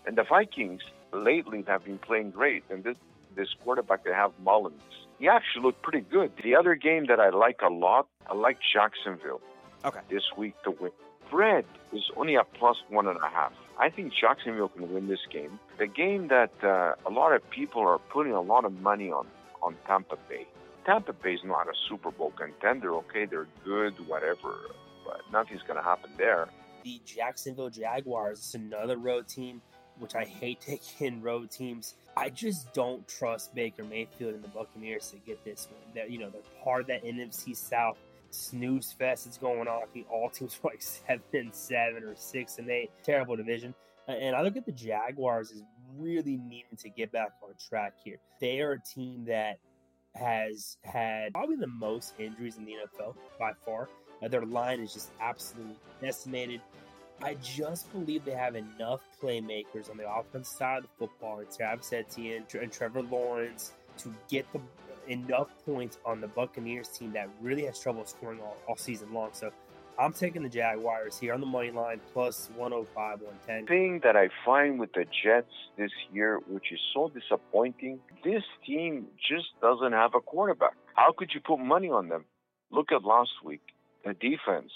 And the Vikings lately have been playing great. And this, this quarterback they have, Mullens, he actually looked pretty good. The other game that I like a lot, I like Jacksonville Okay. this week to win. Fred is only a plus one and a half. I think Jacksonville can win this game. The game that uh, a lot of people are putting a lot of money on on Tampa Bay. Tampa Bay is not a Super Bowl contender. Okay, they're good, whatever, but nothing's going to happen there. The Jacksonville Jaguars is another road team, which I hate taking road teams. I just don't trust Baker Mayfield and the Buccaneers to get this one. That you know they're part of that NFC South snooze fest that's going on. Think all teams are like seven and seven or six and eight. Terrible division. And I look at the Jaguars as really needing to get back on track here. They are a team that has had probably the most injuries in the NFL by far. Uh, their line is just absolutely decimated. I just believe they have enough playmakers on the offensive side of the football, and Travis Etienne and Trevor Lawrence to get the enough points on the Buccaneers team that really has trouble scoring all, all season long. So I'm taking the Jaguars here on the money line plus 105, 110. thing that I find with the Jets this year, which is so disappointing, this team just doesn't have a quarterback. How could you put money on them? Look at last week. The defense,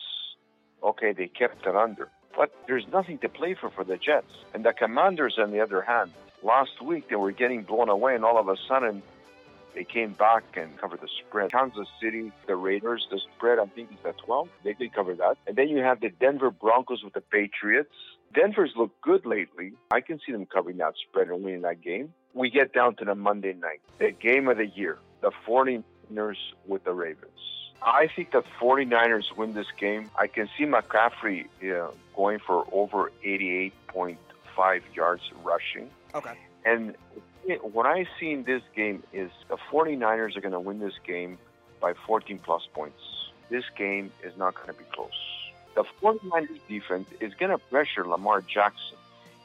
okay, they kept it under, but there's nothing to play for for the Jets. And the Commanders, on the other hand, last week they were getting blown away, and all of a sudden they came back and covered the spread. Kansas City, the Raiders, the spread I think is at 12. They did cover that. And then you have the Denver Broncos with the Patriots. Denver's looked good lately. I can see them covering that spread and winning that game. We get down to the Monday night, the game of the year, the 49ers with the Ravens. I think the 49ers win this game. I can see McCaffrey uh, going for over 88.5 yards rushing. Okay. And what I see in this game is the 49ers are going to win this game by 14 plus points. This game is not going to be close. The 49ers defense is going to pressure Lamar Jackson.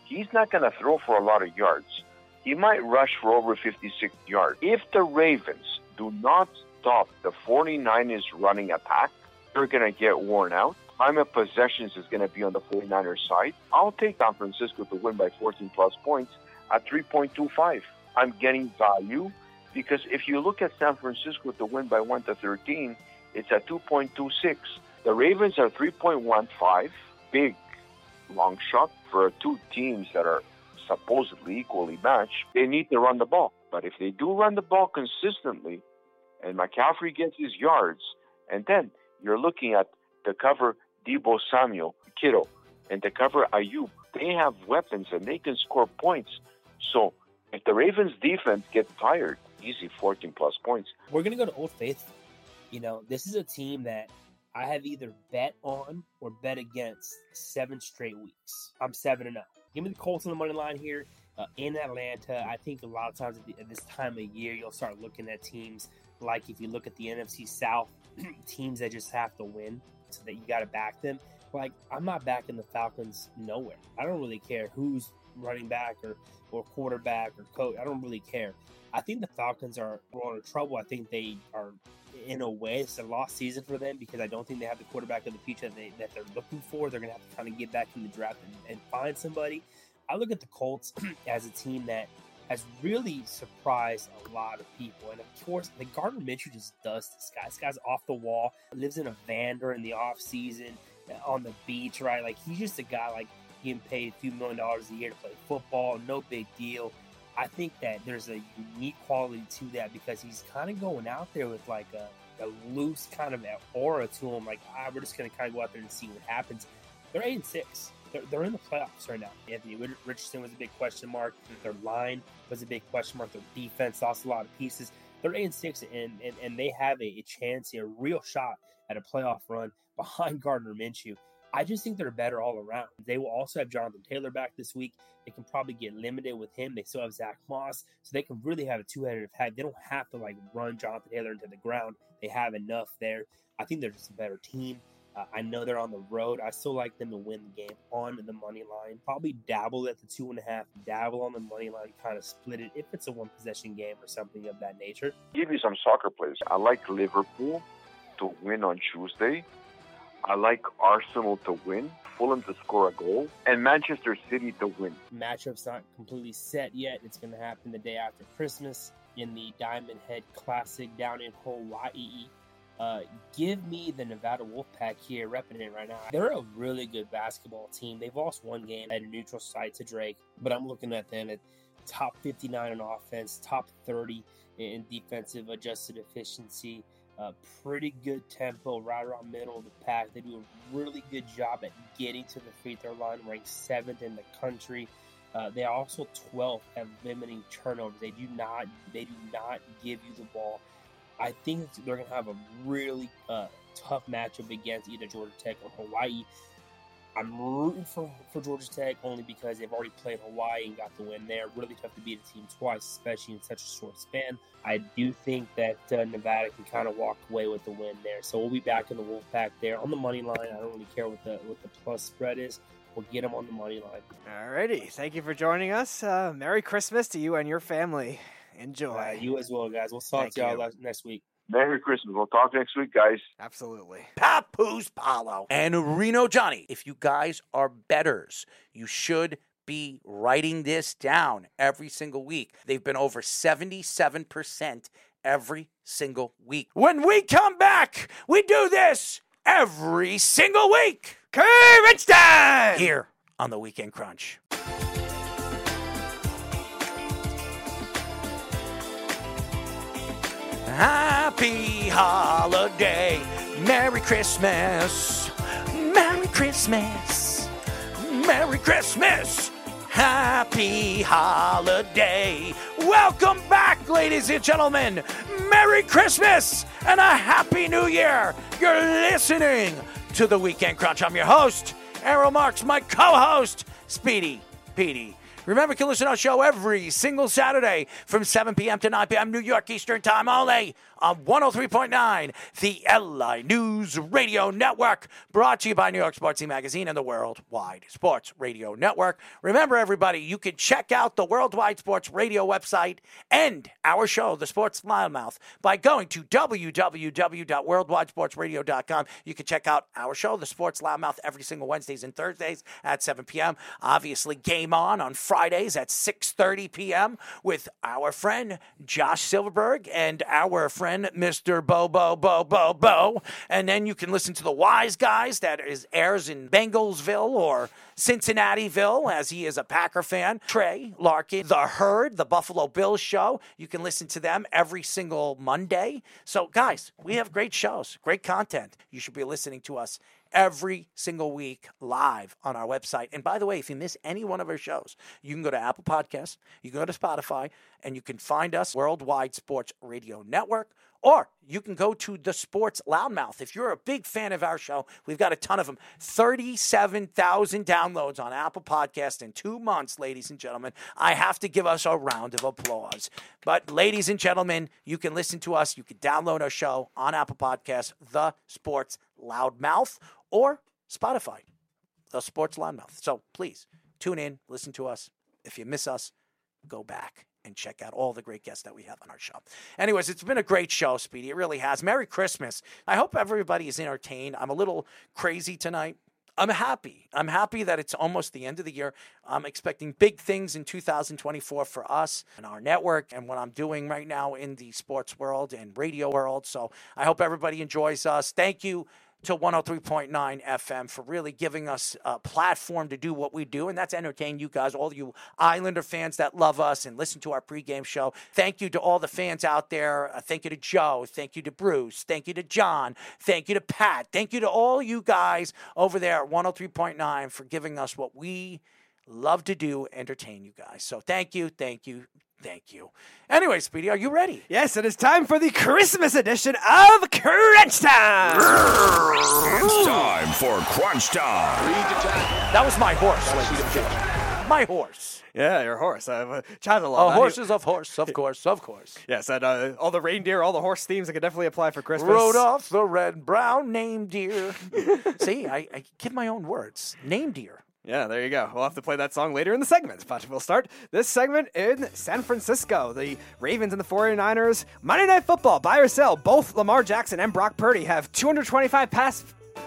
He's not going to throw for a lot of yards. He might rush for over 56 yards. If the Ravens do not stop the 49ers running attack, they're going to get worn out. Time of possessions is going to be on the 49ers side. I'll take San Francisco to win by 14 plus points at 3.25. I'm getting value because if you look at San Francisco to win by 1 to 13, it's at 2.26. The Ravens are 3.15, big long shot for two teams that are supposedly equally matched. They need to run the ball. But if they do run the ball consistently and McCaffrey gets his yards, and then you're looking at the cover Deebo Samuel, Kittle, and the cover Aiyuk, they have weapons and they can score points. So if the Ravens defense gets tired, easy 14 plus points. We're going to go to Old Faithful. You know, this is a team that I have either bet on or bet against seven straight weeks. I'm 7 and 0. Give me the Colts on the money line here uh, in Atlanta. I think a lot of times at, the, at this time of year, you'll start looking at teams like if you look at the NFC South, teams that just have to win so that you got to back them. Like, I'm not backing the Falcons nowhere. I don't really care who's running back or, or quarterback or coach. I don't really care. I think the Falcons are on trouble. I think they are, in a way, it's a lost season for them because I don't think they have the quarterback of the future that, they, that they're looking for. They're going to have to kind of get back in the draft and, and find somebody. I look at the Colts as a team that has really surprised a lot of people. And of course, the Gardner Minshew just does this guy. This guy's off the wall, lives in a van during the off season, on the beach, right? Like he's just a guy like getting paid a few million dollars a year to play football, no big deal. I think that there's a unique quality to that because he's kind of going out there with like a, a loose kind of aura to him. Like, ah, we're just going to kind of go out there and see what happens. They're eight and six. They're, they're in the playoffs right now. Anthony Richardson was a big question mark. Their line was a big question mark. Their defense lost a lot of pieces. They're eight and six, and and, and they have a, a chance, a real shot at a playoff run behind Gardner Minshew. I just think they're better all around. They will also have Jonathan Taylor back this week. They can probably get limited with him. They still have Zach Moss, so they can really have a two-headed attack. They don't have to like run Jonathan Taylor into the ground. They have enough there. I think they're just a better team. Uh, I know they're on the road. I still like them to win the game on the money line. Probably dabble at the two and a half, dabble on the money line, kind of split it if it's a one possession game or something of that nature. Give you some soccer plays. I like Liverpool to win on Tuesday. I like Arsenal to win, Fulham to score a goal, and Manchester City to win. Matchup's not completely set yet. It's going to happen the day after Christmas in the Diamond Head Classic down in Hawaii. Uh, give me the Nevada Wolfpack here, repping it right now. They're a really good basketball team. They've lost one game at a neutral site to Drake, but I'm looking at them at top 59 in offense, top 30 in defensive adjusted efficiency. Uh, pretty good tempo right around middle of the pack. They do a really good job at getting to the free throw line, ranked seventh in the country. Uh, they are also 12th at limiting turnovers. They do not they do not give you the ball. I think they're going to have a really uh, tough matchup against either Georgia Tech or Hawaii. I'm rooting for, for Georgia Tech only because they've already played Hawaii and got the win there. Really tough to beat a team twice, especially in such a short span. I do think that uh, Nevada can kind of walk away with the win there. So we'll be back in the Wolfpack there on the money line. I don't really care what the what the plus spread is. We'll get them on the money line. Alrighty, thank you for joining us. Uh, Merry Christmas to you and your family. Enjoy. Uh, you as well, guys. We'll talk Thank to y'all you. next week. Merry Christmas. We'll talk next week, guys. Absolutely. Papoose Paulo and Reno Johnny. If you guys are betters, you should be writing this down every single week. They've been over 77% every single week. When we come back, we do this every single week. Courage time! Here on the Weekend Crunch. Happy holiday. Merry Christmas. Merry Christmas. Merry Christmas. Happy holiday. Welcome back, ladies and gentlemen. Merry Christmas and a Happy New Year. You're listening to the Weekend Crunch. I'm your host, Errol Marks, my co host, Speedy Petey. Remember, can listen to our show every single Saturday from 7 p.m. to 9 p.m. New York Eastern Time only on 103.9, the LI News Radio Network, brought to you by New York Sportsy Magazine and the Worldwide Sports Radio Network. Remember, everybody, you can check out the Worldwide Sports Radio website and our show, The Sports Loudmouth, by going to www.worldwidesportsradio.com. You can check out our show, The Sports Loudmouth, every single Wednesdays and Thursdays at 7 p.m. Obviously, Game On on Fridays at 6.30 p.m. with our friend Josh Silverberg and our friend Mr. Bo Bo Bo Bo Bo. And then you can listen to the Wise Guys that is airs in Bengalsville or Cincinnativille, as he is a Packer fan. Trey Larkin, The Herd, the Buffalo Bills show. You can listen to them every single Monday. So, guys, we have great shows, great content. You should be listening to us every single week live on our website. And by the way, if you miss any one of our shows, you can go to Apple Podcasts, you can go to Spotify, and you can find us Worldwide Sports Radio Network. Or you can go to the Sports Loudmouth. If you're a big fan of our show, we've got a ton of them. 37,000 downloads on Apple Podcast in two months, ladies and gentlemen. I have to give us a round of applause. But, ladies and gentlemen, you can listen to us. You can download our show on Apple Podcasts, The Sports Loudmouth, or Spotify, The Sports Loudmouth. So please tune in, listen to us. If you miss us, go back and check out all the great guests that we have on our show. Anyways, it's been a great show, Speedy. It really has. Merry Christmas. I hope everybody is entertained. I'm a little crazy tonight. I'm happy. I'm happy that it's almost the end of the year. I'm expecting big things in 2024 for us and our network and what I'm doing right now in the sports world and radio world. So I hope everybody enjoys us. Thank you to 103.9 FM for really giving us a platform to do what we do, and that's entertain you guys, all you Islander fans that love us and listen to our pregame show. Thank you to all the fans out there. Uh, thank you to Joe. Thank you to Bruce. Thank you to John. Thank you to Pat. Thank you to all you guys over there at 103.9 for giving us what we love to do, entertain you guys. So thank you, thank you, thank you. Anyway, Speedy, are you ready? Yes, it is time for the Christmas edition of Crunch Time! It's time for Crunch Time. That was my horse, ladies and gentlemen. My horse. Yeah, your horse. I've uh, chatted a Oh, lot. How do you- horses of horse, of course, of course. Yes, and uh, all the reindeer, all the horse themes that could definitely apply for Christmas. Rudolph the red brown name deer. See, I, I give my own words. Name deer. Yeah, there you go. We'll have to play that song later in the segment, but we'll start this segment in San Francisco. The Ravens and the 49ers. Monday Night Football, buy or sell. Both Lamar Jackson and Brock Purdy have 225 pass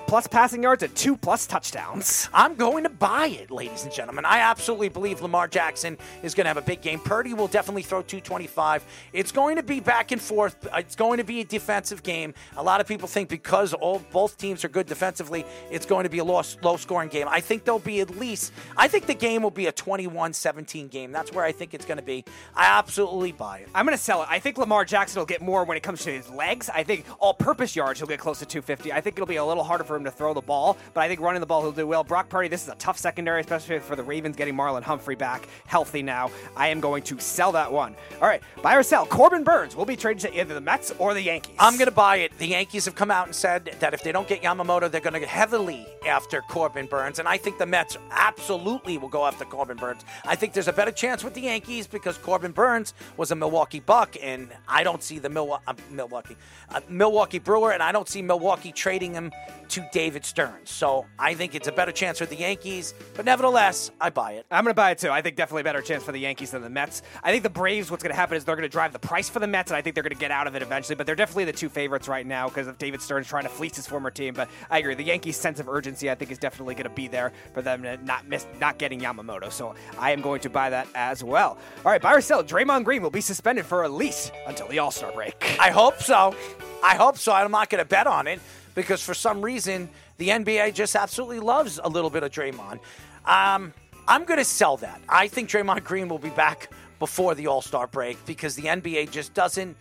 plus passing yards and two plus touchdowns. I'm going to buy it, ladies and gentlemen. I absolutely believe Lamar Jackson is going to have a big game. Purdy will definitely throw 225. It's going to be back and forth. It's going to be a defensive game. A lot of people think because all both teams are good defensively, it's going to be a low, low scoring game. I think there'll be at least, I think the game will be a 21 17 game. That's where I think it's going to be. I absolutely buy it. I'm going to sell it. I think Lamar Jackson will get more when it comes to his legs. I think all purpose yards, he'll get close to 250. I think it'll be a little harder for him to throw the ball, but I think running the ball, he'll do well. Brock Purdy, this is a tough secondary, especially for the Ravens getting Marlon Humphrey back healthy now. I am going to sell that one. All right, buy or sell. Corbin Burnes will be traded to either the Mets or the Yankees. I'm going to buy it. The Yankees have come out and said that if they don't get Yamamoto, they're going to heavily after Corbin Burnes. And I think the Mets absolutely will go after Corbin Burnes. I think there's a better chance with the Yankees because Corbin Burnes was a Milwaukee Buck, and I don't see the Milwaukee, uh, Milwaukee, uh, Milwaukee Brewer, and I don't see Milwaukee trading him to David Stearns. So I think it's a better chance for the Yankees, but nevertheless, I buy it. I'm going to buy it too. I think definitely a better chance for the Yankees than the Mets. I think the Braves, what's going to happen is they're going to drive the price for the Mets, and I think they're going to get out of it eventually. But they're definitely the two favorites right now because of David Stearns trying to fleece his former team. But I agree, the Yankees' sense of urgency, I think, is definitely going to be there for them to not miss, not getting Yamamoto. So I am going to buy that as well. All right, buy or sell. Draymond Green will be suspended for at least until the All Star break. I hope so. I hope so. I'm not going to bet on it because for some reason the NBA just absolutely loves a little bit of Draymond. Um, I'm going to sell that. I think Draymond Green will be back before the All Star break because the NBA just doesn't.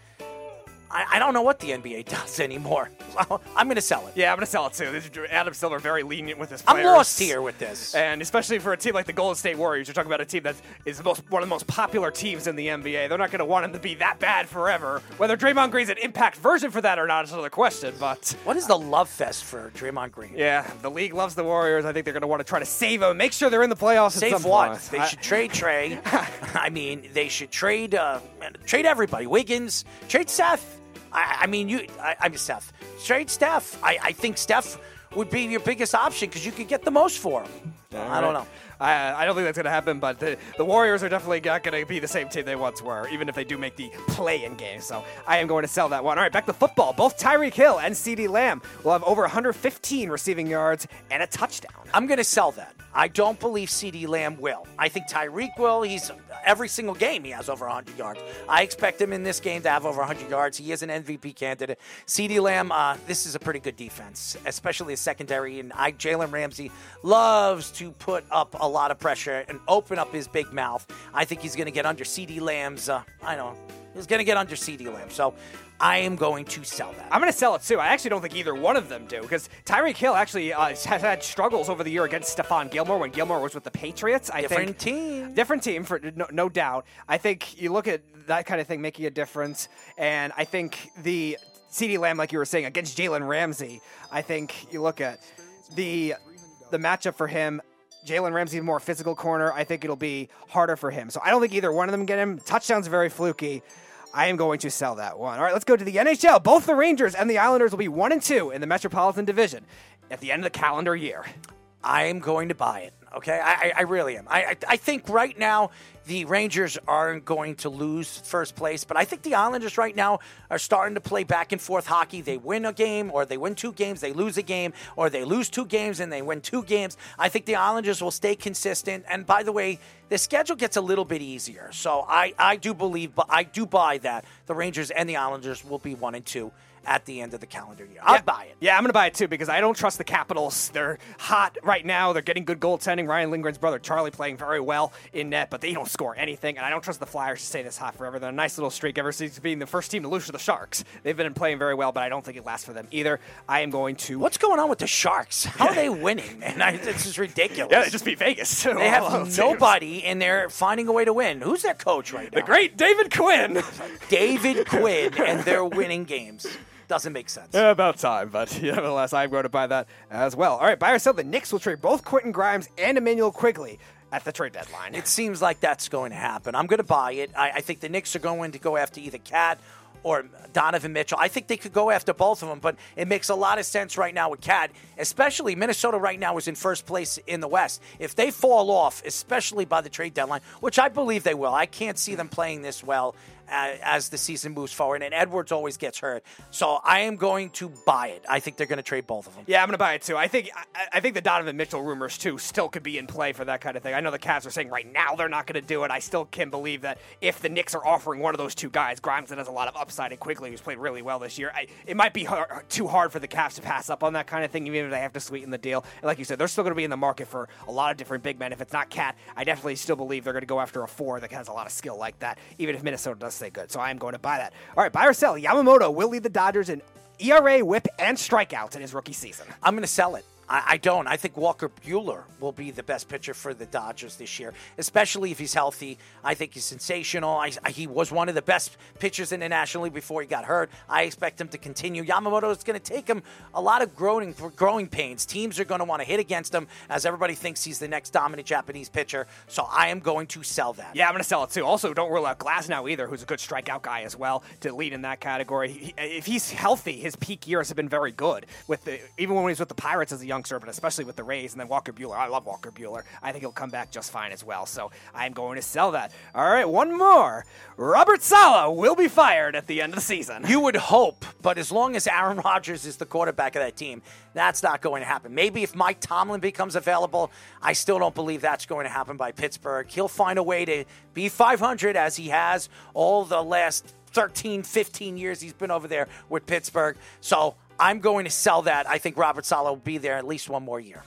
I, I don't know what the NBA does anymore. I'm going to sell it. Yeah, I'm going to sell it too. This Adam Silver very lenient with his I'm lost here with this. And especially for a team like the Golden State Warriors, you're talking about a team that is the most, one of the most popular teams in the NBA. They're not going to want him to be that bad forever. Whether Draymond Green's an impact version for that or not is another question. But what is the love fest for Draymond Green? Yeah, the league loves the Warriors. I think they're going to want to try to save him, make sure they're in the playoffs. Save at some what? point. They I- should trade Trey. I mean, they should trade uh, trade everybody. Wiggins, trade Seth. I, I mean, you. I, mean, Steph. Straight Steph. I, I think Steph would be your biggest option because you could get the most for him. I don't know. I, I don't think that's going to happen, but the, the Warriors are definitely not going to be the same team they once were, even if they do make the play-in game. So I am going to sell that one. All right, back to football. Both Tyreek Hill and CeeDee Lamb will have over 115 receiving yards and a touchdown. I'm going to sell that. I don't believe CeeDee Lamb will. I think Tyreek will. He's every single game he has over 100 yards. I expect him in this game to have over 100 yards. He is an MVP candidate. CeeDee Lamb, uh, this is a pretty good defense, especially a secondary. And I, Jalen Ramsey loves to put up a lot of pressure and open up his big mouth. I think he's going to get under CeeDee Lamb's. Uh, I don't know. He's going to get under CeeDee Lamb. So I am going to sell that. I'm going to sell it too. I actually don't think either one of them do because Tyreek Hill actually uh, has had struggles over the year against Stephon Gilmore when Gilmore was with the Patriots. I Different think, team. Different team, for no, no doubt. I think you look at that kind of thing making a difference, and I think the CeeDee Lamb, like you were saying, against Jalen Ramsey. I think you look at the the matchup for him. Jalen Ramsey, more physical corner. I think it'll be harder for him. So I don't think either one of them get him. Touchdowns very fluky. I am going to sell that one. All right, let's go to the NHL. Both the Rangers and the Islanders will be one and two in the Metropolitan Division at the end of the calendar year. I am going to buy it. Okay, I, I, really am. I, I, I think right now the Rangers aren't going to lose first place, but I think the Islanders right now are starting to play back and forth hockey. They win a game, or they win two games, they lose a game, or they lose two games and they win two games. I think the Islanders will stay consistent. And by the way, the schedule gets a little bit easier, so I, I do believe, but I do buy that the Rangers and the Islanders will be one and two at the end of the calendar year. I'll yeah. buy it. Yeah, I'm going to buy it too because I don't trust the Capitals. They're hot right now. They're getting good goaltending. Ryan Lindgren's brother Charlie playing very well in net, but they don't score anything. And I don't trust the Flyers to stay this hot forever. They're a nice little streak ever since being the first team to lose to the Sharks. They've been playing very well, but I don't think it lasts for them either. I am going to. What's going on with the Sharks? How are they winning? Man, I, this is ridiculous. Yeah, they just beat Vegas. They have nobody, and they're finding a way to win. Who's their coach right now? The great David Quinn. David Quinn, and they're winning games. Doesn't make sense. About time, but nevertheless, I'm going to buy that as well. All right, buy or sell. The Knicks will trade both Quentin Grimes and Immanuel Quickley at the trade deadline. It seems like that's going to happen. I'm going to buy it. I, I think the Knicks are going to go after either KAT or Donovan Mitchell. I think they could go after both of them, but it makes a lot of sense right now with KAT, especially Minnesota right now is in first place in the West. If they fall off, especially by the trade deadline, which I believe they will, I can't see them playing this well as the season moves forward. And Edwards always gets hurt, so I am going to buy it. I think they're going to trade both of them. Yeah, I'm going to buy it too. I think I, I, think the Donovan Mitchell rumors too still could be in play for that kind of thing. I know the Cavs are saying right now they're not going to do it. I still can believe that if the Knicks are offering one of those two guys, Grimes that has a lot of upside and Quickley who's played really well this year, I, it might be hard, too hard for the Cavs to pass up on that kind of thing, even if they have to sweeten the deal. And like you said, they're still going to be in the market for a lot of different big men. If it's not KAT, I definitely still believe they're going to go after a four that has a lot of skill like that, even if Minnesota does stay good. So I am going to buy that. All right, buy or sell. Yamamoto will lead the Dodgers in ERA, whip, and strikeouts in his rookie season. I'm going to sell it. I, I, don't. I think Walker Buehler will be the best pitcher for the Dodgers this year, especially if he's healthy. I think he's sensational. I, I, he was one of the best pitchers in the National League before he got hurt. I expect him to continue. Yamamoto is going to take him a lot of growing growing pains. Teams are going to want to hit against him as everybody thinks he's the next dominant Japanese pitcher. So I am going to sell that. Yeah, I'm going to sell it too. Also, don't rule out Glasnow either, who's a good strikeout guy as well to lead in that category. He, if he's healthy, his peak years have been very good. With the, even when he was with the Pirates as a youngster, but especially with the Rays. And then Walker Buehler. I love Walker Buehler. I think he'll come back just fine as well. So I'm going to sell that. All right, one more. Robert Saleh will be fired at the end of the season. You would hope, but as long as Aaron Rodgers is the quarterback of that team, that's not going to happen. Maybe if Mike Tomlin becomes available, I still don't believe that's going to happen by Pittsburgh. He'll find a way to be 500 as he has all the last 13, 15 years he's been over there with Pittsburgh. So I'm going to sell that. I think Robert Saleh will be there at least one more year.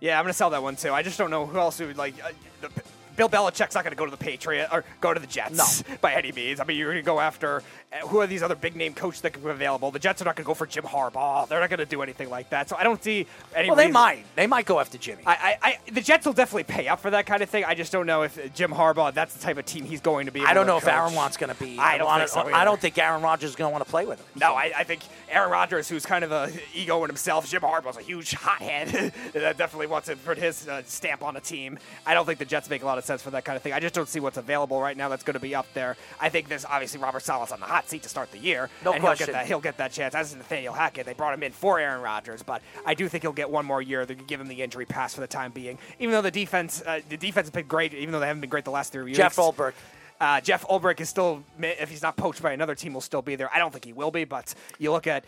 Yeah, I'm going to sell that one too. I just don't know who else would like. Uh, the, Bill Belichick's not going to go to the Patriot or go to the Jets no. by any means. I mean, you're going to go after uh, who are these other big name coaches that can be available. The Jets are not going to go for Jim Harbaugh. They're not going to do anything like that. So I don't see any. Well, they might. They might go after Jimmy. I, I, I, the Jets will definitely pay up for that kind of thing. I just don't know if Jim Harbaugh. That's the type of team he's going to be. I don't know coach. if Aaron Watt's going to be. I don't. So I don't think Aaron Rodgers is going to want to play with him. No, I, I think Aaron Rodgers, who's kind of a ego in himself, Jim Harbaugh's a huge hothead that definitely wants to put his uh, stamp on a team. I don't think the Jets make a lot of sense for that kind of thing. I just don't see what's available right now that's going to be up there. I think there's obviously Robert Saleh's on the hot seat to start the year. No and question. He'll get, that, he'll get that chance. As is Nathaniel Hackett. They brought him in for Aaron Rodgers, but I do think he'll get one more year. They give him the injury pass for the time being. Even though the defense, uh, the defense has been great, even though they haven't been great the last three years. Jeff Ulbrich. Uh, Jeff Ulbrich is still, if he's not poached by another team, will still be there. I don't think he will be, but you look at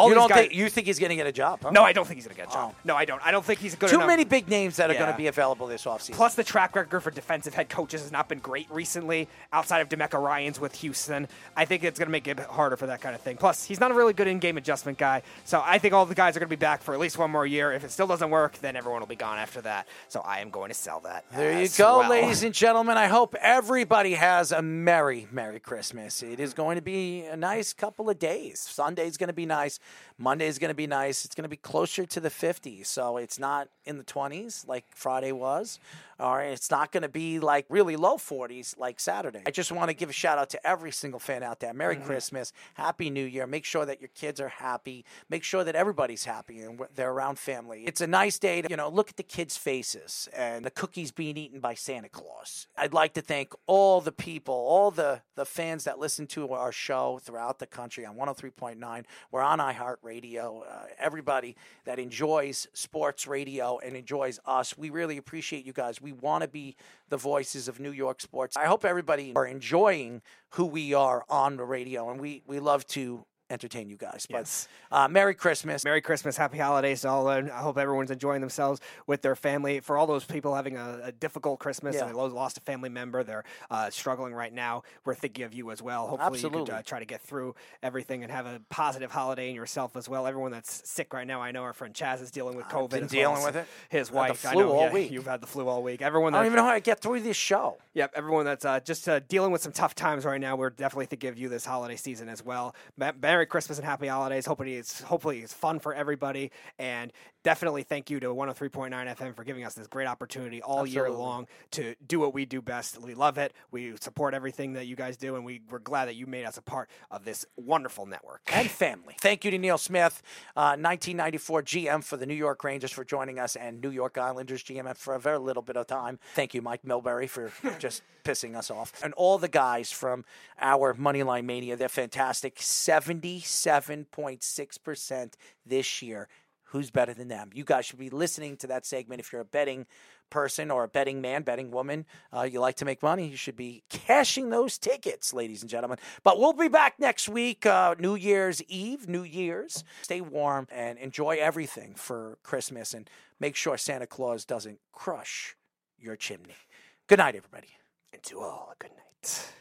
all you these don't guys. think you think he's going to get a job? Huh? no, I don't think he's going to get a job. Oh. No, I don't. I don't think he's good job. Too enough. many big names that are going to be available this offseason. Plus, the track record for defensive head coaches has not been great recently, outside of DeMeco Ryans with Houston. I think it's going to make it harder for that kind of thing. Plus, he's not a really good in-game adjustment guy, so I think all the guys are going to be back for at least one more year. If it still doesn't work, then everyone will be gone after that. So I am going to sell that. There you go, well. ladies and gentlemen. I hope everybody has a merry, merry Christmas. It is going to be a nice couple of days. Sunday's going to be nice. Monday's going to be nice. It's going to be closer to the 50s, so it's not in the 20s like Friday was. All right, it's not going to be like really low 40s like Saturday. I just want to give a shout out to every single fan out there. Merry Christmas, Happy New Year. Make sure that your kids are happy. Make sure that everybody's happy and they're around family. It's a nice day to, you know, look at the kids' faces and the cookies being eaten by Santa Claus. I'd like to thank all the people, all the the fans that listen to our show throughout the country on 103.9. We're on iHeartRadio. Uh, everybody that enjoys sports radio and enjoys us, we really appreciate you guys. We want to be the voices of New York sports. I hope everybody are enjoying who we are on the radio, and we we love to entertain you guys. But Yes. uh, Merry Christmas. Merry Christmas, Happy Holidays to all. And I hope everyone's enjoying themselves with their family. For all those people having a, a difficult Christmas Yeah. and they lost a family member, they're uh, struggling right now. We're thinking of you as well. Hopefully, you Absolutely. could uh, try to get through everything and have a positive holiday in yourself as well. Everyone that's sick right now, I know our friend Chaz is dealing with COVID. been well dealing as with it. His wife, I know, all yeah, week. You've had the flu all week. Everyone I don't even know how I get through this show. Yep, everyone that's uh, just uh, dealing with some tough times right now, we're definitely thinking of you this holiday season as well. Ma- Merry Christmas and Happy Holidays. Hopefully it's hopefully it's fun for everybody, and definitely thank you to 103.9 FM for giving us this great opportunity all year long to do what we do best. We love it. We support everything that you guys do, and we, we're glad that you made us a part of this wonderful network. and family. Thank you to Neil Smith, uh, 1994 GM for the New York Rangers for joining us, and New York Islanders GM for a very little bit of time. Thank you, Mike Milbury, for just pissing us off, and all the guys from our Moneyline Mania. They're fantastic. 77.6 percent this year. Who's better than them? You guys should be listening to that segment if you're a betting person or a betting man, betting woman. Uh, you like to make money, you should be cashing those tickets, ladies and gentlemen. But we'll be back next week, uh, New Year's Eve, New Year's. Stay warm and enjoy everything for Christmas and make sure Santa Claus doesn't crush your chimney. Good night, everybody. And to all, a good night.